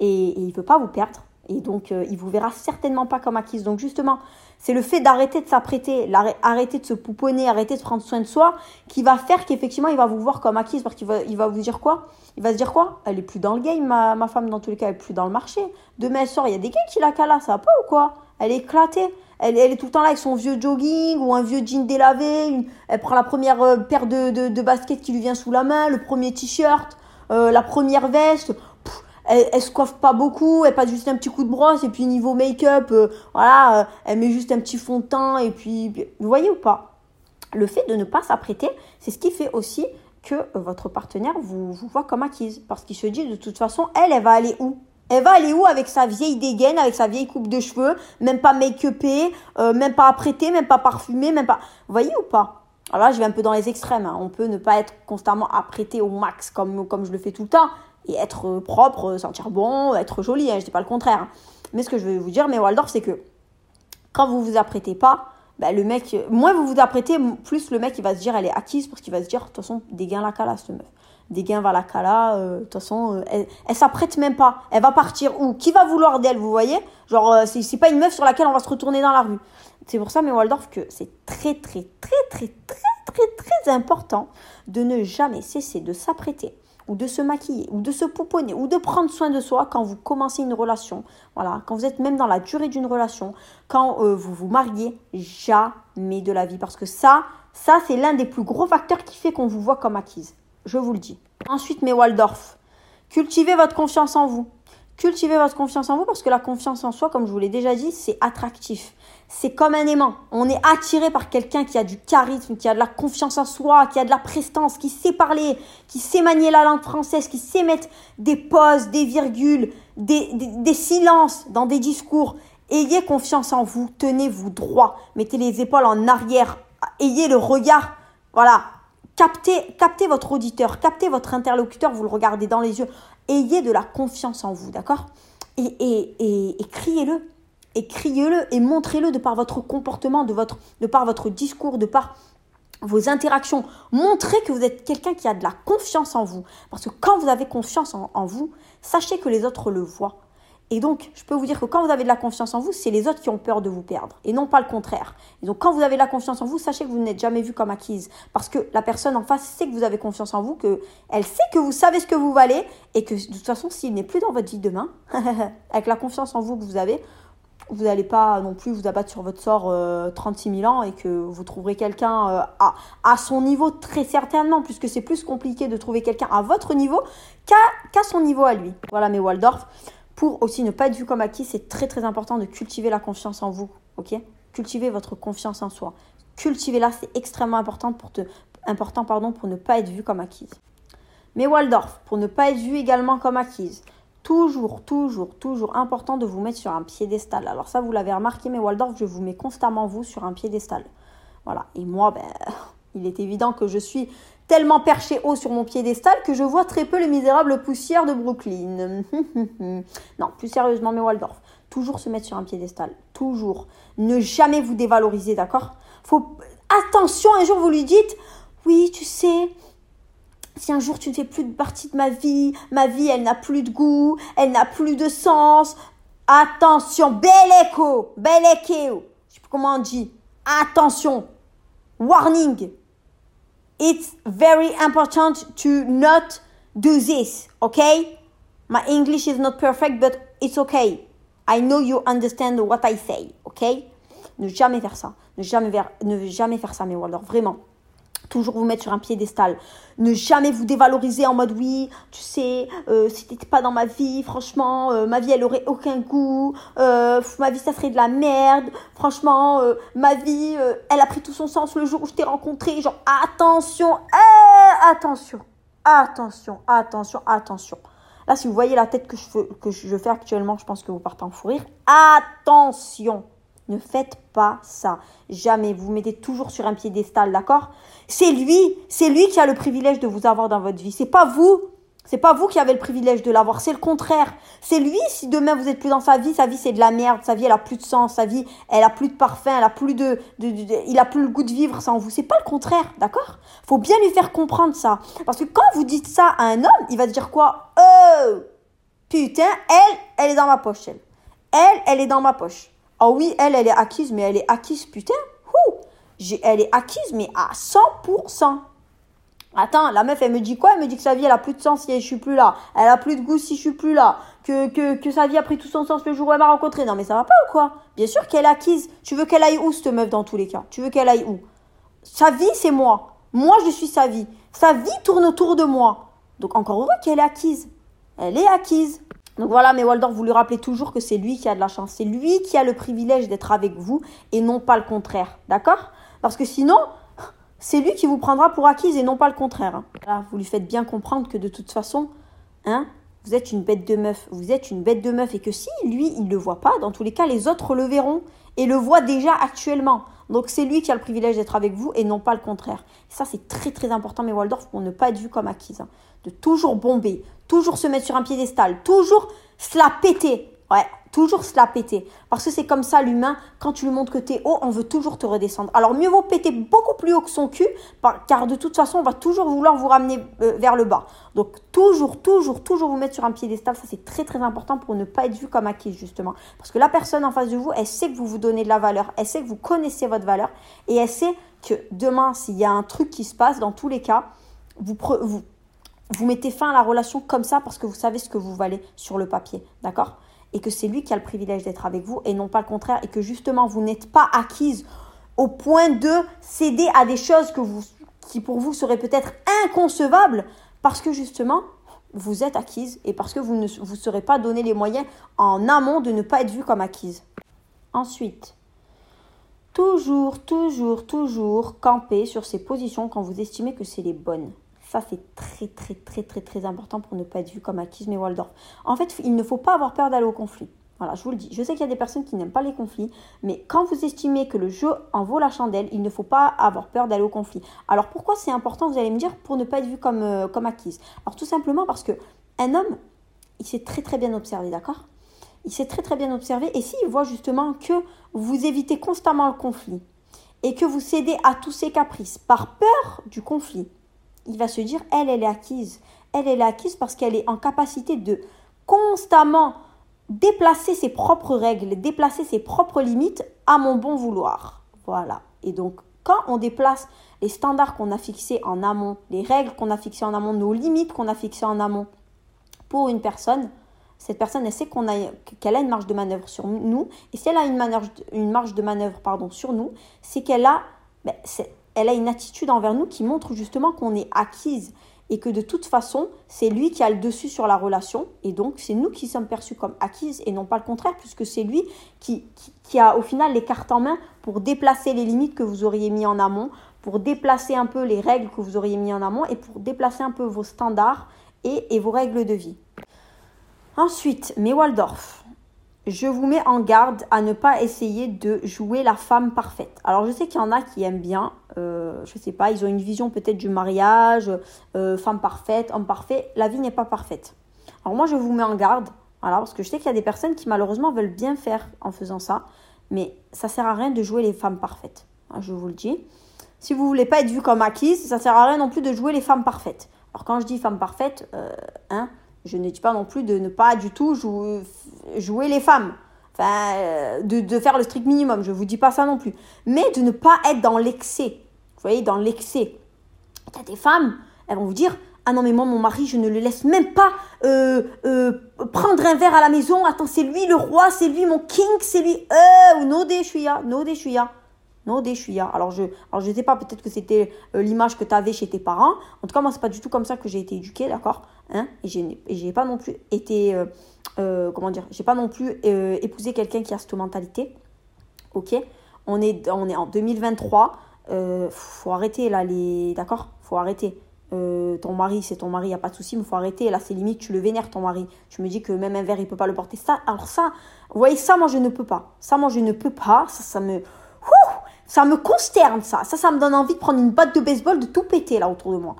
et, et il ne veut pas vous perdre. Et donc, euh, il vous verra certainement pas comme acquise. Donc, justement, c'est le fait d'arrêter de s'apprêter, arrêter de se pouponner, arrêter de prendre soin de soi, qui va faire qu'effectivement, il va vous voir comme acquise. Parce qu'il va, vous dire quoi? Il va se dire quoi? Elle est plus dans le game, ma, femme, dans tous les cas, elle est plus dans le marché. Demain, elle sort, il y a des gars qui la cala, ça va pas ou quoi? Elle est éclatée. Elle, est tout le temps là avec son vieux jogging ou un vieux jean délavé. elle prend la première euh, paire de baskets qui lui vient sous la main, le premier t-shirt, euh, la première veste elle, elle, se coiffe pas beaucoup, elle passe juste un petit coup de brosse et puis niveau make-up, euh, voilà, euh, elle met juste un petit fond de teint et puis, vous voyez ou pas? Le fait de ne pas s'apprêter, c'est ce qui fait aussi que euh, votre partenaire vous, voit comme acquise. Parce qu'il se dit de toute façon, elle, elle va aller où? Elle va aller où avec sa vieille dégaine, avec sa vieille coupe de cheveux, même pas make-upée, même pas apprêtée, même pas parfumée, même pas... Vous voyez ou pas? Alors là, je vais un peu dans les extrêmes. Hein. On peut ne pas être constamment apprêté au max comme, comme je le fais tout le temps et être propre, sentir bon, être joli, hein, je dis pas le contraire. Mais ce que je veux vous dire, mais Waldorf, c'est que quand vous vous apprêtez pas, bah, le mec, moins vous vous apprêtez, plus le mec il va se dire elle est acquise parce qu'il va se dire de toute façon dégain la cala cette meuf. Dégain va la cala, euh, de toute façon euh, elle, elle s'apprête même pas. Elle va partir où? Qui va vouloir d'elle, vous voyez? Genre euh, c'est pas une meuf sur laquelle on va se retourner dans la rue. C'est pour ça, mais Waldorf, que c'est très très très très très très très important de ne jamais cesser de s'apprêter ou de se maquiller, ou de se pouponner, ou de prendre soin de soi quand vous commencez une relation. Voilà, quand vous êtes même dans la durée d'une relation, quand euh, vous vous mariez, jamais de la vie. Parce que ça, ça c'est l'un des plus gros facteurs qui fait qu'on vous voit comme acquise. Je vous le dis. Ensuite, mes Waldorf, cultivez votre confiance en vous. Cultivez votre confiance en vous parce que la confiance en soi, comme je vous l'ai déjà dit, c'est attractif. C'est comme un aimant. On est attiré par quelqu'un qui a du charisme, qui a de la confiance en soi, qui a de la prestance, qui sait parler, qui sait manier la langue française, qui sait mettre des pauses, des virgules, des, des, silences dans des discours. Ayez confiance en vous, tenez-vous droit, mettez les épaules en arrière, ayez le regard, voilà, captez, captez votre auditeur, captez votre interlocuteur, vous le regardez dans les yeux, ayez de la confiance en vous, d'accord? Et, et, et, et criez-le, et criez-le et montrez-le de par votre comportement, de, par votre discours, de par vos interactions. Montrez que vous êtes quelqu'un qui a de la confiance en vous. Parce que quand vous avez confiance en vous, sachez que les autres le voient. Et donc, je peux vous dire que quand vous avez de la confiance en vous, c'est les autres qui ont peur de vous perdre et non pas le contraire. Et donc, quand vous avez de la confiance en vous, sachez que vous n'êtes jamais vu comme acquise parce que la personne en face sait que vous avez confiance en vous, que elle sait que vous savez ce que vous valez et que de toute façon, s'il n'est plus dans votre vie demain, avec la confiance en vous que vous avez, vous n'allez pas non plus vous abattre sur votre sort 36 euh, 000 ans et que vous trouverez quelqu'un euh, à, son niveau très certainement, puisque c'est plus compliqué de trouver quelqu'un à votre niveau qu'à son niveau à lui. Voilà mes Waldorf pour aussi ne pas être vu comme acquis, c'est très très important de cultiver la confiance en vous, ok? Cultiver votre confiance en soi. Cultivez-la, c'est extrêmement important pour, te, important pardon, pour ne pas être vu comme acquise. Mais Waldorf, pour ne pas être vu également comme acquise, toujours, toujours, toujours important de vous mettre sur un piédestal. Alors ça, vous l'avez remarqué, mais Waldorf, je vous mets constamment vous sur un piédestal. Voilà. Et moi, ben, il est évident que je suis tellement perché haut sur mon piédestal que je vois très peu les misérables poussières de Brooklyn. non, plus sérieusement, mais Waldorf, toujours se mettre sur un piédestal, toujours. Ne jamais vous dévaloriser, d'accord? Faut attention, un jour vous lui dites "Oui, tu sais, si un jour tu ne fais plus de partie de ma vie, ma vie elle n'a plus de goût, elle n'a plus de sens. Attention, bel écho, bel écho. Je sais pas comment on dit. Attention. Warning it's very important to not do this, okay? My English is not perfect, but it's okay. I know you understand what I say, okay? Ne jamais faire ça. Ne jamais, ne jamais faire ça, mes Waldorf. Vraiment toujours vous mettre sur un piédestal. Ne jamais vous dévaloriser en mode oui, tu sais, euh, pas dans ma vie, franchement, euh, ma vie elle aurait aucun goût, euh, ma vie ça serait de la merde, franchement, euh, ma vie elle a pris tout son sens le jour où je t'ai rencontré. Genre attention, eh, attention, attention, attention, attention. Là, si vous voyez la tête que je, que je fais actuellement, je pense que vous partez en fou rire. Attention! Ne faites pas ça. Jamais. Vous, mettez toujours sur un piédestal, d'accord? C'est lui, c'est lui qui a le privilège de vous avoir dans votre vie. C'est pas vous. C'est pas vous qui avez le privilège de l'avoir, c'est le contraire. C'est lui, si demain vous êtes plus dans sa vie, sa vie c'est de la merde, sa vie elle a plus de sens, sa vie elle a plus de parfum, elle a plus de, il a plus le goût de vivre sans vous. C'est pas le contraire, d'accord? Faut bien lui faire comprendre ça. Parce que quand vous dites ça à un homme, il va se dire quoi? Oh Putain, elle, elle est dans ma poche, elle. Elle, elle est dans ma poche. Oh oui, elle, elle est acquise, mais elle est acquise, putain. Elle est acquise, mais à 100%. Attends, la meuf, elle me dit quoi? Elle me dit que sa vie, elle a plus de sens si je suis plus là. Elle a plus de goût si je suis plus là. Que, que, que sa vie a pris tout son sens le jour où elle m'a rencontré. Non, mais ça va pas ou quoi? Bien sûr qu'elle est acquise. Tu veux qu'elle aille où, cette meuf, dans tous les cas? Tu veux qu'elle aille où? Sa vie, c'est moi. Moi, je suis sa vie. Sa vie tourne autour de moi. Donc, encore heureux qu'elle est acquise. Elle est acquise. Donc voilà, mais Waldorf, vous lui rappelez toujours que c'est lui qui a de la chance. C'est lui qui a le privilège d'être avec vous et non pas le contraire. D'accord? Parce que sinon, c'est lui qui vous prendra pour acquise et non pas le contraire. Hein. vous lui faites bien comprendre que de toute façon, hein, vous êtes une bête de meuf. Vous êtes une bête de meuf et que si lui, il ne le voit pas, dans tous les cas, les autres le verront et le voient déjà actuellement. Donc c'est lui qui a le privilège d'être avec vous et non pas le contraire. ça, c'est très très important, mais Waldorf, pour ne pas être vu comme acquise. Hein. De toujours bomber, toujours se mettre sur un piédestal, toujours se la péter. Ouais, toujours se la péter. Parce que c'est comme ça l'humain, quand tu lui montres que tu es haut, on veut toujours te redescendre. Alors mieux vaut péter beaucoup plus haut que son cul, car de toute façon, on va toujours vouloir vous ramener euh, vers le bas. Donc toujours, toujours, toujours vous mettre sur un piédestal, ça c'est très très important pour ne pas être vu comme acquis justement. Parce que la personne en face de vous, elle sait que vous vous donnez de la valeur, elle sait que vous connaissez votre valeur, et elle sait que demain, s'il y a un truc qui se passe, dans tous les cas, vous, vous mettez fin à la relation comme ça parce que vous savez ce que vous valez sur le papier. D'accord? Et que c'est lui qui a le privilège d'être avec vous et non pas le contraire et que justement vous n'êtes pas acquise au point de céder à des choses que vous, qui pour vous seraient peut-être inconcevables parce que justement vous êtes acquise et parce que vous ne vous serez pas donné les moyens en amont de ne pas être vue comme acquise. Ensuite, toujours, toujours, toujours camper sur ces positions quand vous estimez que c'est les bonnes. Ça, c'est très, très, très, très, très important pour ne pas être vu comme acquise mais Waldorf. En fait, il ne faut pas avoir peur d'aller au conflit. Voilà, je vous le dis. Je sais qu'il y a des personnes qui n'aiment pas les conflits, mais quand vous estimez que le jeu en vaut la chandelle, il ne faut pas avoir peur d'aller au conflit. Alors pourquoi c'est important, vous allez me dire, pour ne pas être vu comme, euh, comme acquise? Alors tout simplement parce que un homme, il s'est très très bien observé, d'accord? Il s'est très très bien observé, et s'il voit justement que vous évitez constamment le conflit, et que vous cédez à tous ses caprices par peur du conflit, il va se dire, elle, elle est acquise. Elle, elle est acquise parce qu'elle est en capacité de constamment déplacer ses propres règles, déplacer ses propres limites à mon bon vouloir. Voilà. Et donc, quand on déplace les standards qu'on a fixés en amont, les règles qu'on a fixées en amont, nos limites qu'on a fixées en amont pour une personne, cette personne, elle sait qu'on a, qu'elle a une marge de manœuvre sur nous. Et si elle a une, marge de manœuvre pardon, sur nous, c'est qu'elle a, ben, elle a une attitude envers nous qui montre justement qu'on est acquise et que de toute façon, c'est lui qui a le dessus sur la relation et donc c'est nous qui sommes perçus comme acquises et non pas le contraire puisque c'est lui qui, qui, a au final les cartes en main pour déplacer les limites que vous auriez mis en amont, pour déplacer un peu les règles que vous auriez mis en amont et pour déplacer un peu vos standards et, et vos règles de vie. Ensuite, mes Waldorf je vous mets en garde à ne pas essayer de jouer la femme parfaite. Alors je sais qu'il y en a qui aiment bien, euh, je sais pas, ils ont une vision peut-être du mariage, euh, femme parfaite, homme parfait. La vie n'est pas parfaite. Alors moi je vous mets en garde, voilà, parce que je sais qu'il y a des personnes qui malheureusement veulent bien faire en faisant ça, mais ça sert à rien de jouer les femmes parfaites. Je vous le dis. Si vous voulez pas être vu comme acquise, ça sert à rien non plus de jouer les femmes parfaites. Alors quand je dis femme parfaite, euh, hein, je ne dis pas non plus de ne pas du tout jouer, les femmes. Enfin, euh, de, faire le strict minimum. Je ne vous dis pas ça non plus. Mais de ne pas être dans l'excès. Vous voyez, dans l'excès. Il y a des femmes, elles vont vous dire Ah non, mais moi, mon mari, je ne le laisse même pas euh, euh, prendre un verre à la maison. Attends, c'est lui le roi, c'est lui mon king, c'est lui. Euh, no deshuya, no deshuya. No deshuya. Alors, je alors je sais pas, peut-être que c'était l'image que tu avais chez tes parents. En tout cas, moi, c'est pas du tout comme ça que j'ai été éduquée, d'accord Hein, et j'ai pas non plus été, euh, euh, comment dire, j'ai pas non plus euh, épousé quelqu'un qui a cette mentalité. Ok on est, on est en 2023. Faut arrêter là, les. D'accord? Faut arrêter. ton mari, c'est ton mari, il a pas de souci, mais faut arrêter. Là, c'est limite, tu le vénères, ton mari. Tu me dis que même un verre, il peut pas le porter. Ça, alors ça, vous voyez, ça, moi, je ne peux pas. Ça, moi, je ne peux pas. Ça, ça me. ça me consterne, ça. Ça, ça me donne envie de prendre une batte de baseball, de tout péter là autour de moi.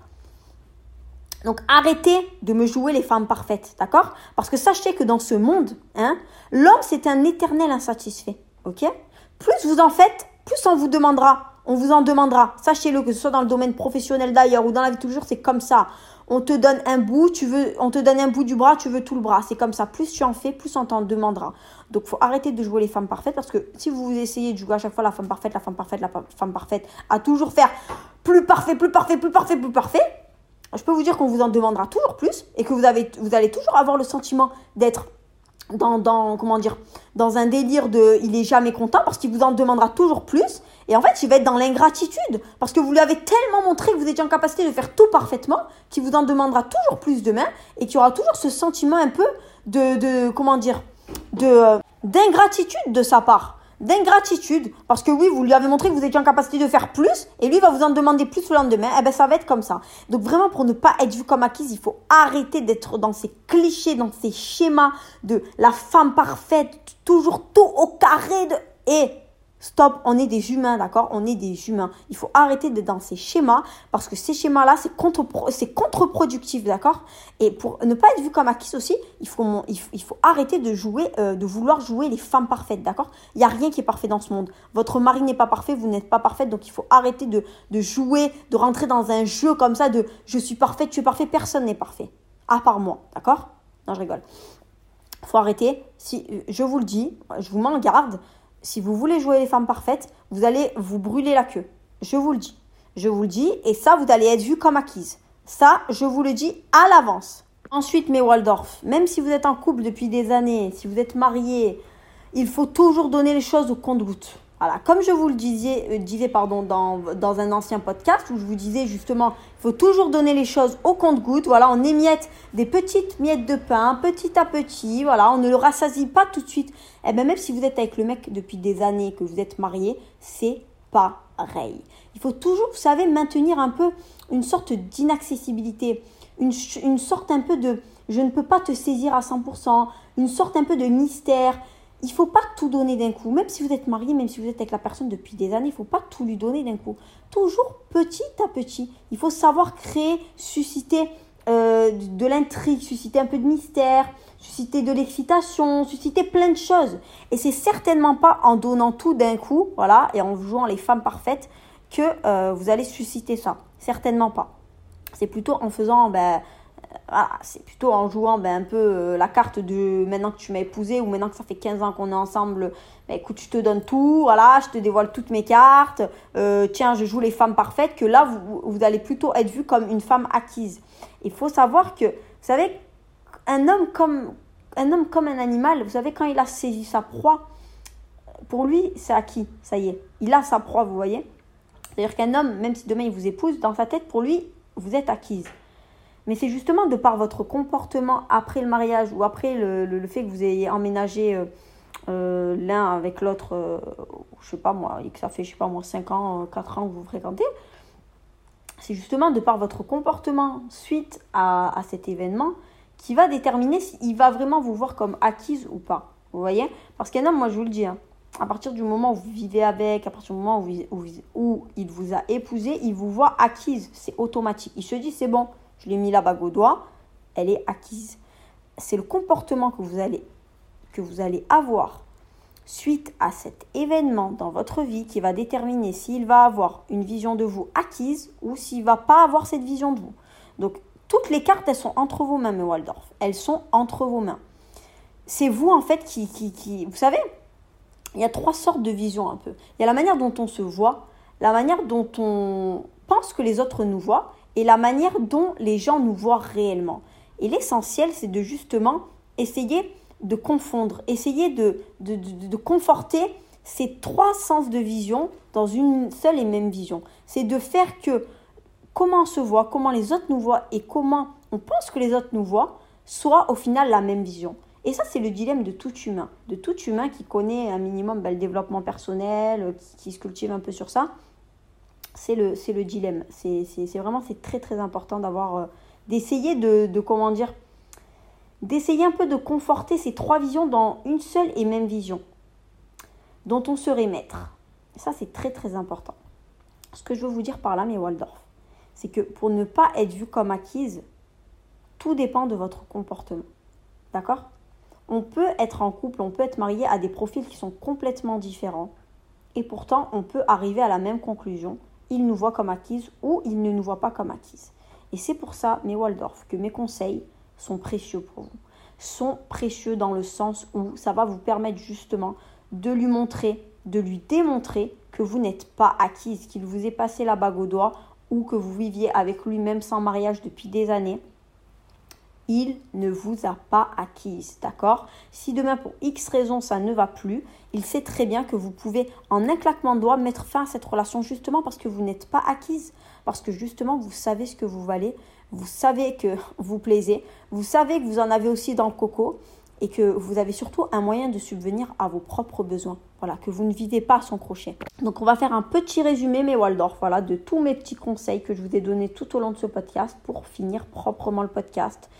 Donc arrêtez de me jouer les femmes parfaites, d'accord? Parce que sachez que dans ce monde, hein, l'homme c'est un éternel insatisfait, ok? Plus vous en faites, plus on vous demandera, on vous en demandera. Sachez-le que ce soit dans le domaine professionnel d'ailleurs ou dans la vie de tous les jours, c'est comme ça. On te donne un bout, tu veux, on te donne un bout du bras, tu veux tout le bras. C'est comme ça. Plus tu en fais, plus on t'en demandera. Donc faut arrêter de jouer les femmes parfaites parce que si vous essayez de jouer à chaque fois la femme parfaite, la femme parfaite, la femme parfaite, à toujours faire plus parfait, plus parfait, plus parfait, plus parfait, je peux vous dire qu'on vous en demandera toujours plus et que vous allez toujours avoir le sentiment d'être dans, dans, comment dire, dans un délire de il est jamais content parce qu'il vous en demandera toujours plus. Et en fait, il va être dans l'ingratitude parce que vous lui avez tellement montré que vous étiez en capacité de faire tout parfaitement qu'il vous en demandera toujours plus demain et qu'il y aura toujours ce sentiment un peu de, comment dire, de, euh, d'ingratitude de sa part d'ingratitude, parce que oui, vous lui avez montré que vous étiez en capacité de faire plus, et lui va vous en demander plus le lendemain, et eh ben ça va être comme ça. Donc vraiment, pour ne pas être vu comme acquise, il faut arrêter d'être dans ces clichés, dans ces schémas de la femme parfaite, toujours tout au carré de... Et Stop, on est des humains, d'accord? On est des humains. Il faut arrêter d'être dans ces schémas parce que ces schémas-là, c'est contre, contre-productif, d'accord? Et pour ne pas être vu comme acquis aussi, il faut, arrêter de jouer, euh, de vouloir jouer les femmes parfaites, d'accord? Il n'y a rien qui est parfait dans ce monde. Votre mari n'est pas parfait, vous n'êtes pas parfaite, donc il faut arrêter de, jouer, de rentrer dans un jeu comme ça de je suis parfaite, tu es parfait, personne n'est parfait. À part moi, d'accord? Non, je rigole. faut arrêter. Si, je vous le dis, je vous mets en garde si vous voulez jouer les femmes parfaites, vous allez vous brûler la queue. Je vous le dis. Je vous le dis. Et ça, vous allez être vu comme acquise. Ça, je vous le dis à l'avance. Ensuite, mes Waldorf, même si vous êtes en couple depuis des années, si vous êtes marié, il faut toujours donner les choses au compte-goutte. Voilà, comme je vous le disais, euh, disais pardon, dans, dans, un ancien podcast où je vous disais justement, il faut toujours donner les choses au compte-goutte. Voilà, on émiette des petites miettes de pain, petit à petit. Voilà, on ne le rassasie pas tout de suite. Et eh bien même si vous êtes avec le mec depuis des années, que vous êtes marié, c'est pareil. Il faut toujours, vous savez, maintenir un peu une sorte d'inaccessibilité, une, une sorte un peu de je ne peux pas te saisir à 100%, une sorte un peu de mystère il faut pas tout donner d'un coup. Même si vous êtes marié, même si vous êtes avec la personne depuis des années, il faut pas tout lui donner d'un coup. Toujours petit à petit. Il faut savoir créer, susciter euh, de l'intrigue, susciter un peu de mystère, susciter de l'excitation, susciter plein de choses. Et c'est certainement pas en donnant tout d'un coup, voilà, et en jouant les femmes parfaites que euh, vous allez susciter ça. Certainement pas. C'est plutôt en faisant ben, ah, c'est plutôt en jouant ben, un peu euh, la carte de maintenant que tu m'as épousé ou maintenant que ça fait 15 ans qu'on est ensemble, ben, écoute, je te donne tout, voilà, je te dévoile toutes mes cartes, euh, tiens, je joue les femmes parfaites, que là, vous, vous allez plutôt être vu comme une femme acquise. Il faut savoir que, vous savez, un homme comme un, homme comme un animal, vous savez, quand il a saisi sa proie, pour lui, c'est acquis, ça y est, il a sa proie, vous voyez. C'est-à-dire qu'un homme, même si demain il vous épouse, dans sa tête, pour lui, vous êtes acquise. Mais c'est justement de par votre comportement après le mariage ou après le, fait que vous ayez emménagé euh, euh, l'un avec l'autre, euh, je sais pas moi, et que ça fait, je sais pas moi, 5 ans, 4 ans que vous fréquentez, c'est justement de par votre comportement suite à, cet événement qui va déterminer s'il va vraiment vous voir comme acquise ou pas. Vous voyez? Parce qu'un homme, moi je vous le dis, hein, à partir du moment où vous vivez avec, à partir du moment où, où il vous a épousé, il vous voit acquise. C'est automatique. Il se dit, c'est bon, je l'ai mis la bague au doigt, elle est acquise. C'est le comportement que vous allez, que vous allez avoir suite à cet événement dans votre vie qui va déterminer s'il va avoir une vision de vous acquise ou s'il va pas avoir cette vision de vous. Donc toutes les cartes, elles sont entre vos mains, mes Waldorf. Elles sont entre vos mains. C'est vous en fait qui, qui, qui, vous savez, il y a trois sortes de visions un peu. Il y a la manière dont on se voit, la manière dont on pense que les autres nous voient et la manière dont les gens nous voient réellement. Et l'essentiel, c'est de justement essayer de confondre, essayer de, de, conforter ces trois sens de vision dans une seule et même vision. C'est de faire que comment on se voit, comment les autres nous voient et comment on pense que les autres nous voient soit au final la même vision. Et ça, c'est le dilemme de tout humain, de tout humain qui connaît un minimum ben, le développement personnel, qui, qui, se cultive un peu sur ça c'est le, le dilemme. C'est vraiment c'est très très important d'avoir euh, d'essayer de, comment dire d'essayer un peu de conforter ces trois visions dans une seule et même vision dont on serait maître. ça c'est très très important. Ce que je veux vous dire par là, mes Waldorf, c'est que pour ne pas être vu comme acquise, tout dépend de votre comportement. D'accord? On peut être en couple, on peut être marié à des profils qui sont complètement différents. Et pourtant, on peut arriver à la même conclusion. Il nous voit comme acquise ou il ne nous voit pas comme acquise. Et c'est pour ça, mes Waldorf, que mes conseils sont précieux pour vous. Sont précieux dans le sens où ça va vous permettre justement de lui montrer, de lui démontrer que vous n'êtes pas acquise, qu'il vous ait passé la bague au doigt ou que vous viviez avec lui même sans mariage depuis des années il ne vous a pas acquise, d'accord? Si demain pour X raison ça ne va plus, il sait très bien que vous pouvez en un claquement de doigts mettre fin à cette relation justement parce que vous n'êtes pas acquise, parce que justement vous savez ce que vous valez, vous savez que vous plaisez, vous savez que vous en avez aussi dans le coco et que vous avez surtout un moyen de subvenir à vos propres besoins. Voilà, que vous ne vivez pas sans crochet. Donc on va faire un petit résumé, mes Waldorf, voilà, de tous mes petits conseils que je vous ai donnés tout au long de ce podcast pour finir proprement le podcast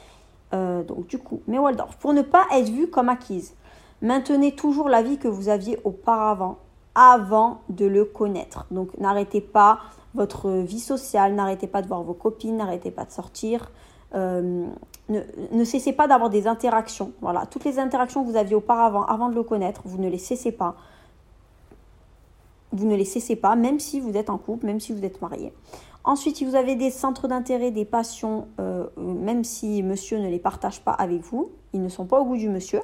euh, donc du coup, mais Waldorf, pour ne pas être vu comme acquise, maintenez toujours la vie que vous aviez auparavant, avant de le connaître. Donc n'arrêtez pas votre vie sociale, n'arrêtez pas de voir vos copines, n'arrêtez pas de sortir. Euh, ne, ne, cessez pas d'avoir des interactions. Voilà, toutes les interactions que vous aviez auparavant, avant de le connaître, vous ne les cessez pas. Vous ne les cessez pas, même si vous êtes en couple, même si vous êtes marié. Ensuite, si vous avez des centres d'intérêt, des passions, euh, même si monsieur ne les partage pas avec vous, ils ne sont pas au goût du monsieur,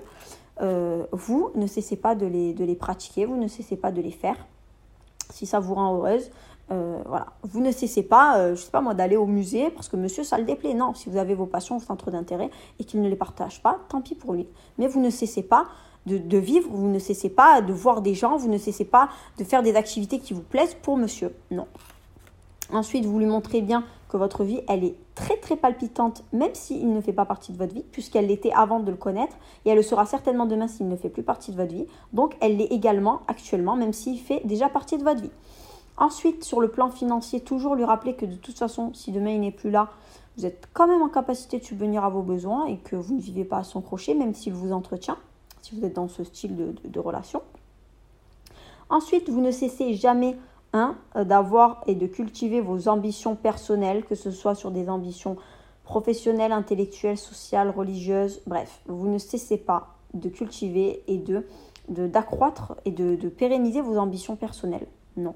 euh, vous ne cessez pas de les, pratiquer, vous ne cessez pas de les faire. Si ça vous rend heureuse, euh, voilà. Vous ne cessez pas, je sais pas moi, d'aller au musée parce que monsieur, ça le déplaît. Non, si vous avez vos passions, vos centres d'intérêt et qu'il ne les partage pas, tant pis pour lui. Mais vous ne cessez pas de, vivre, vous ne cessez pas de voir des gens, vous ne cessez pas de faire des activités qui vous plaisent pour monsieur. Non. Ensuite, vous lui montrez bien que votre vie, elle est très très palpitante, même s'il ne fait pas partie de votre vie, puisqu'elle l'était avant de le connaître, et elle le sera certainement demain s'il ne fait plus partie de votre vie. Donc, elle l'est également actuellement, même s'il fait déjà partie de votre vie. Ensuite, sur le plan financier, toujours lui rappeler que de toute façon, si demain il n'est plus là, vous êtes quand même en capacité de subvenir à vos besoins et que vous ne vivez pas à son crochet, même s'il vous entretient, si vous êtes dans ce style de relation. Ensuite, vous ne cessez jamais euh, d'avoir et de cultiver vos ambitions personnelles, que ce soit sur des ambitions professionnelles, intellectuelles, sociales, religieuses, bref, vous ne cessez pas de cultiver et de d'accroître et de, pérenniser vos ambitions personnelles. Non.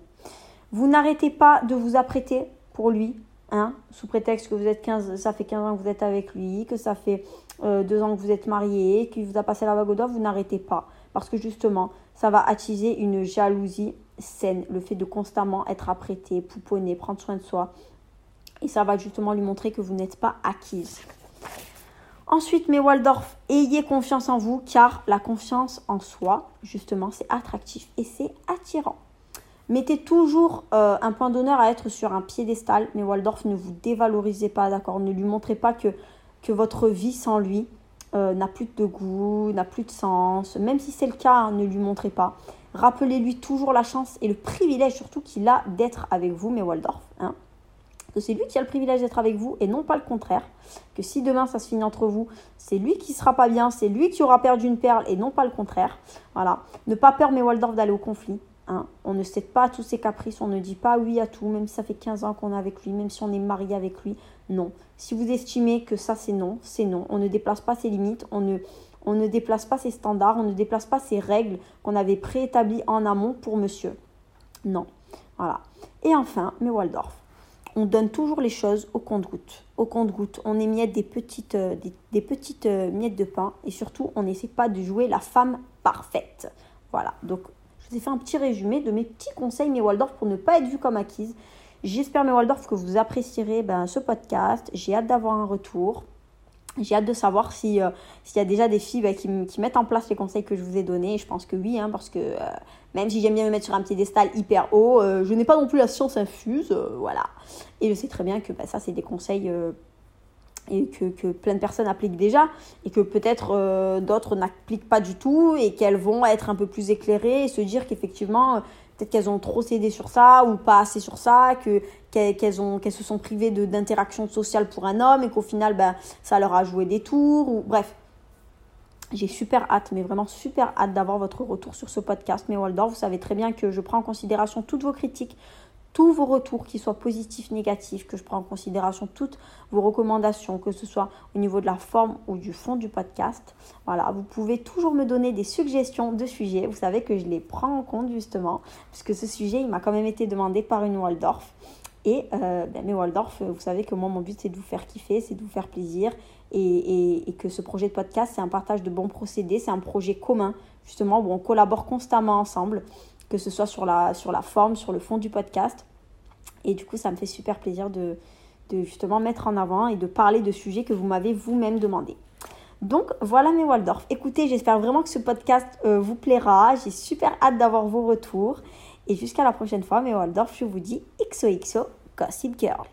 Vous n'arrêtez pas de vous apprêter pour lui, hein, sous prétexte que vous êtes 15, ça fait 15 ans que vous êtes avec lui, que ça fait euh, deux ans que vous êtes marié, qu'il vous a passé la vague au vous n'arrêtez pas. Parce que justement, ça va attiser une jalousie saine, le fait de constamment être apprêté, pouponner, prendre soin de soi. Et ça va justement lui montrer que vous n'êtes pas acquise. Ensuite, mes Waldorf, ayez confiance en vous car la confiance en soi, justement, c'est attractif et c'est attirant. Mettez toujours euh, un point d'honneur à être sur un piédestal, mais Waldorf, ne vous dévalorisez pas, d'accord? Ne lui montrez pas que, que votre vie sans lui euh, n'a plus de goût, n'a plus de sens. Même si c'est le cas, hein, ne lui montrez pas. Rappelez-lui toujours la chance et le privilège surtout qu'il a d'être avec vous, mes Waldorf. Hein. Que c'est lui qui a le privilège d'être avec vous et non pas le contraire. Que si demain ça se finit entre vous, c'est lui qui sera pas bien, c'est lui qui aura perdu une perle et non pas le contraire. Voilà. Ne pas peur, mes Waldorf, d'aller au conflit. Hein. On ne cède pas à tous ses caprices, on ne dit pas oui à tout, même si ça fait 15 ans qu'on est avec lui, même si on est marié avec lui. Non. Si vous estimez que ça c'est non, c'est non. On ne déplace pas ses limites, on ne, on ne déplace pas ses standards, on ne déplace pas ses règles qu'on avait préétablies en amont pour monsieur. Non. Voilà. Et enfin, mes Waldorf. On donne toujours les choses au compte-goutte. Au compte-goutte, on émiette des petites, euh, des, petites euh, miettes de pain et surtout, on n'essaie pas de jouer la femme parfaite. Voilà. Donc, je vous ai fait un petit résumé de mes petits conseils, mes Waldorf, pour ne pas être vu comme acquise. J'espère, mes Waldorf, que vous apprécierez ben, ce podcast. J'ai hâte d'avoir un retour. J'ai hâte de savoir euh, s'il y a déjà des filles bah, qui, mettent en place les conseils que je vous ai donnés. je pense que oui, hein, parce que euh, même si j'aime bien me mettre sur un piédestal hyper haut, euh, je n'ai pas non plus la science infuse. voilà. Et je sais très bien que bah, ça, c'est des conseils et que, plein de personnes appliquent déjà et que peut-être d'autres n'appliquent pas du tout et qu'elles vont être un peu plus éclairées et se dire qu'effectivement peut-être qu'elles ont trop cédé sur ça ou pas assez sur ça, que qu'elles se sont privées d'interaction sociale pour un homme et qu'au final ben ça leur a joué des tours ou bref. J'ai super hâte, mais vraiment super hâte d'avoir votre retour sur ce podcast. Mais Waldorf, vous savez très bien que je prends en considération toutes vos critiques, tous vos retours, qu'ils soient positifs, négatifs, que je prends en considération toutes vos recommandations, que ce soit au niveau de la forme ou du fond du podcast. Voilà, vous pouvez toujours me donner des suggestions de sujets. Vous savez que je les prends en compte justement, puisque ce sujet, il m'a quand même été demandé par une Waldorf. Et euh, ben, mes Waldorf, vous savez que moi, mon but, c'est de vous faire kiffer, c'est de vous faire plaisir. Et, et, que ce projet de podcast, c'est un partage de bons procédés, c'est un projet commun, justement, où on collabore constamment ensemble que ce soit sur la, sur la forme, sur le fond du podcast. Et du coup, ça me fait super plaisir de, de justement mettre en avant et de parler de sujets que vous m'avez vous-même demandé. Donc voilà mes Waldorf. Écoutez, j'espère vraiment que ce podcast euh, vous plaira. J'ai super hâte d'avoir vos retours. Et jusqu'à la prochaine fois, mes Waldorf, je vous dis XOXO Gossip Girl.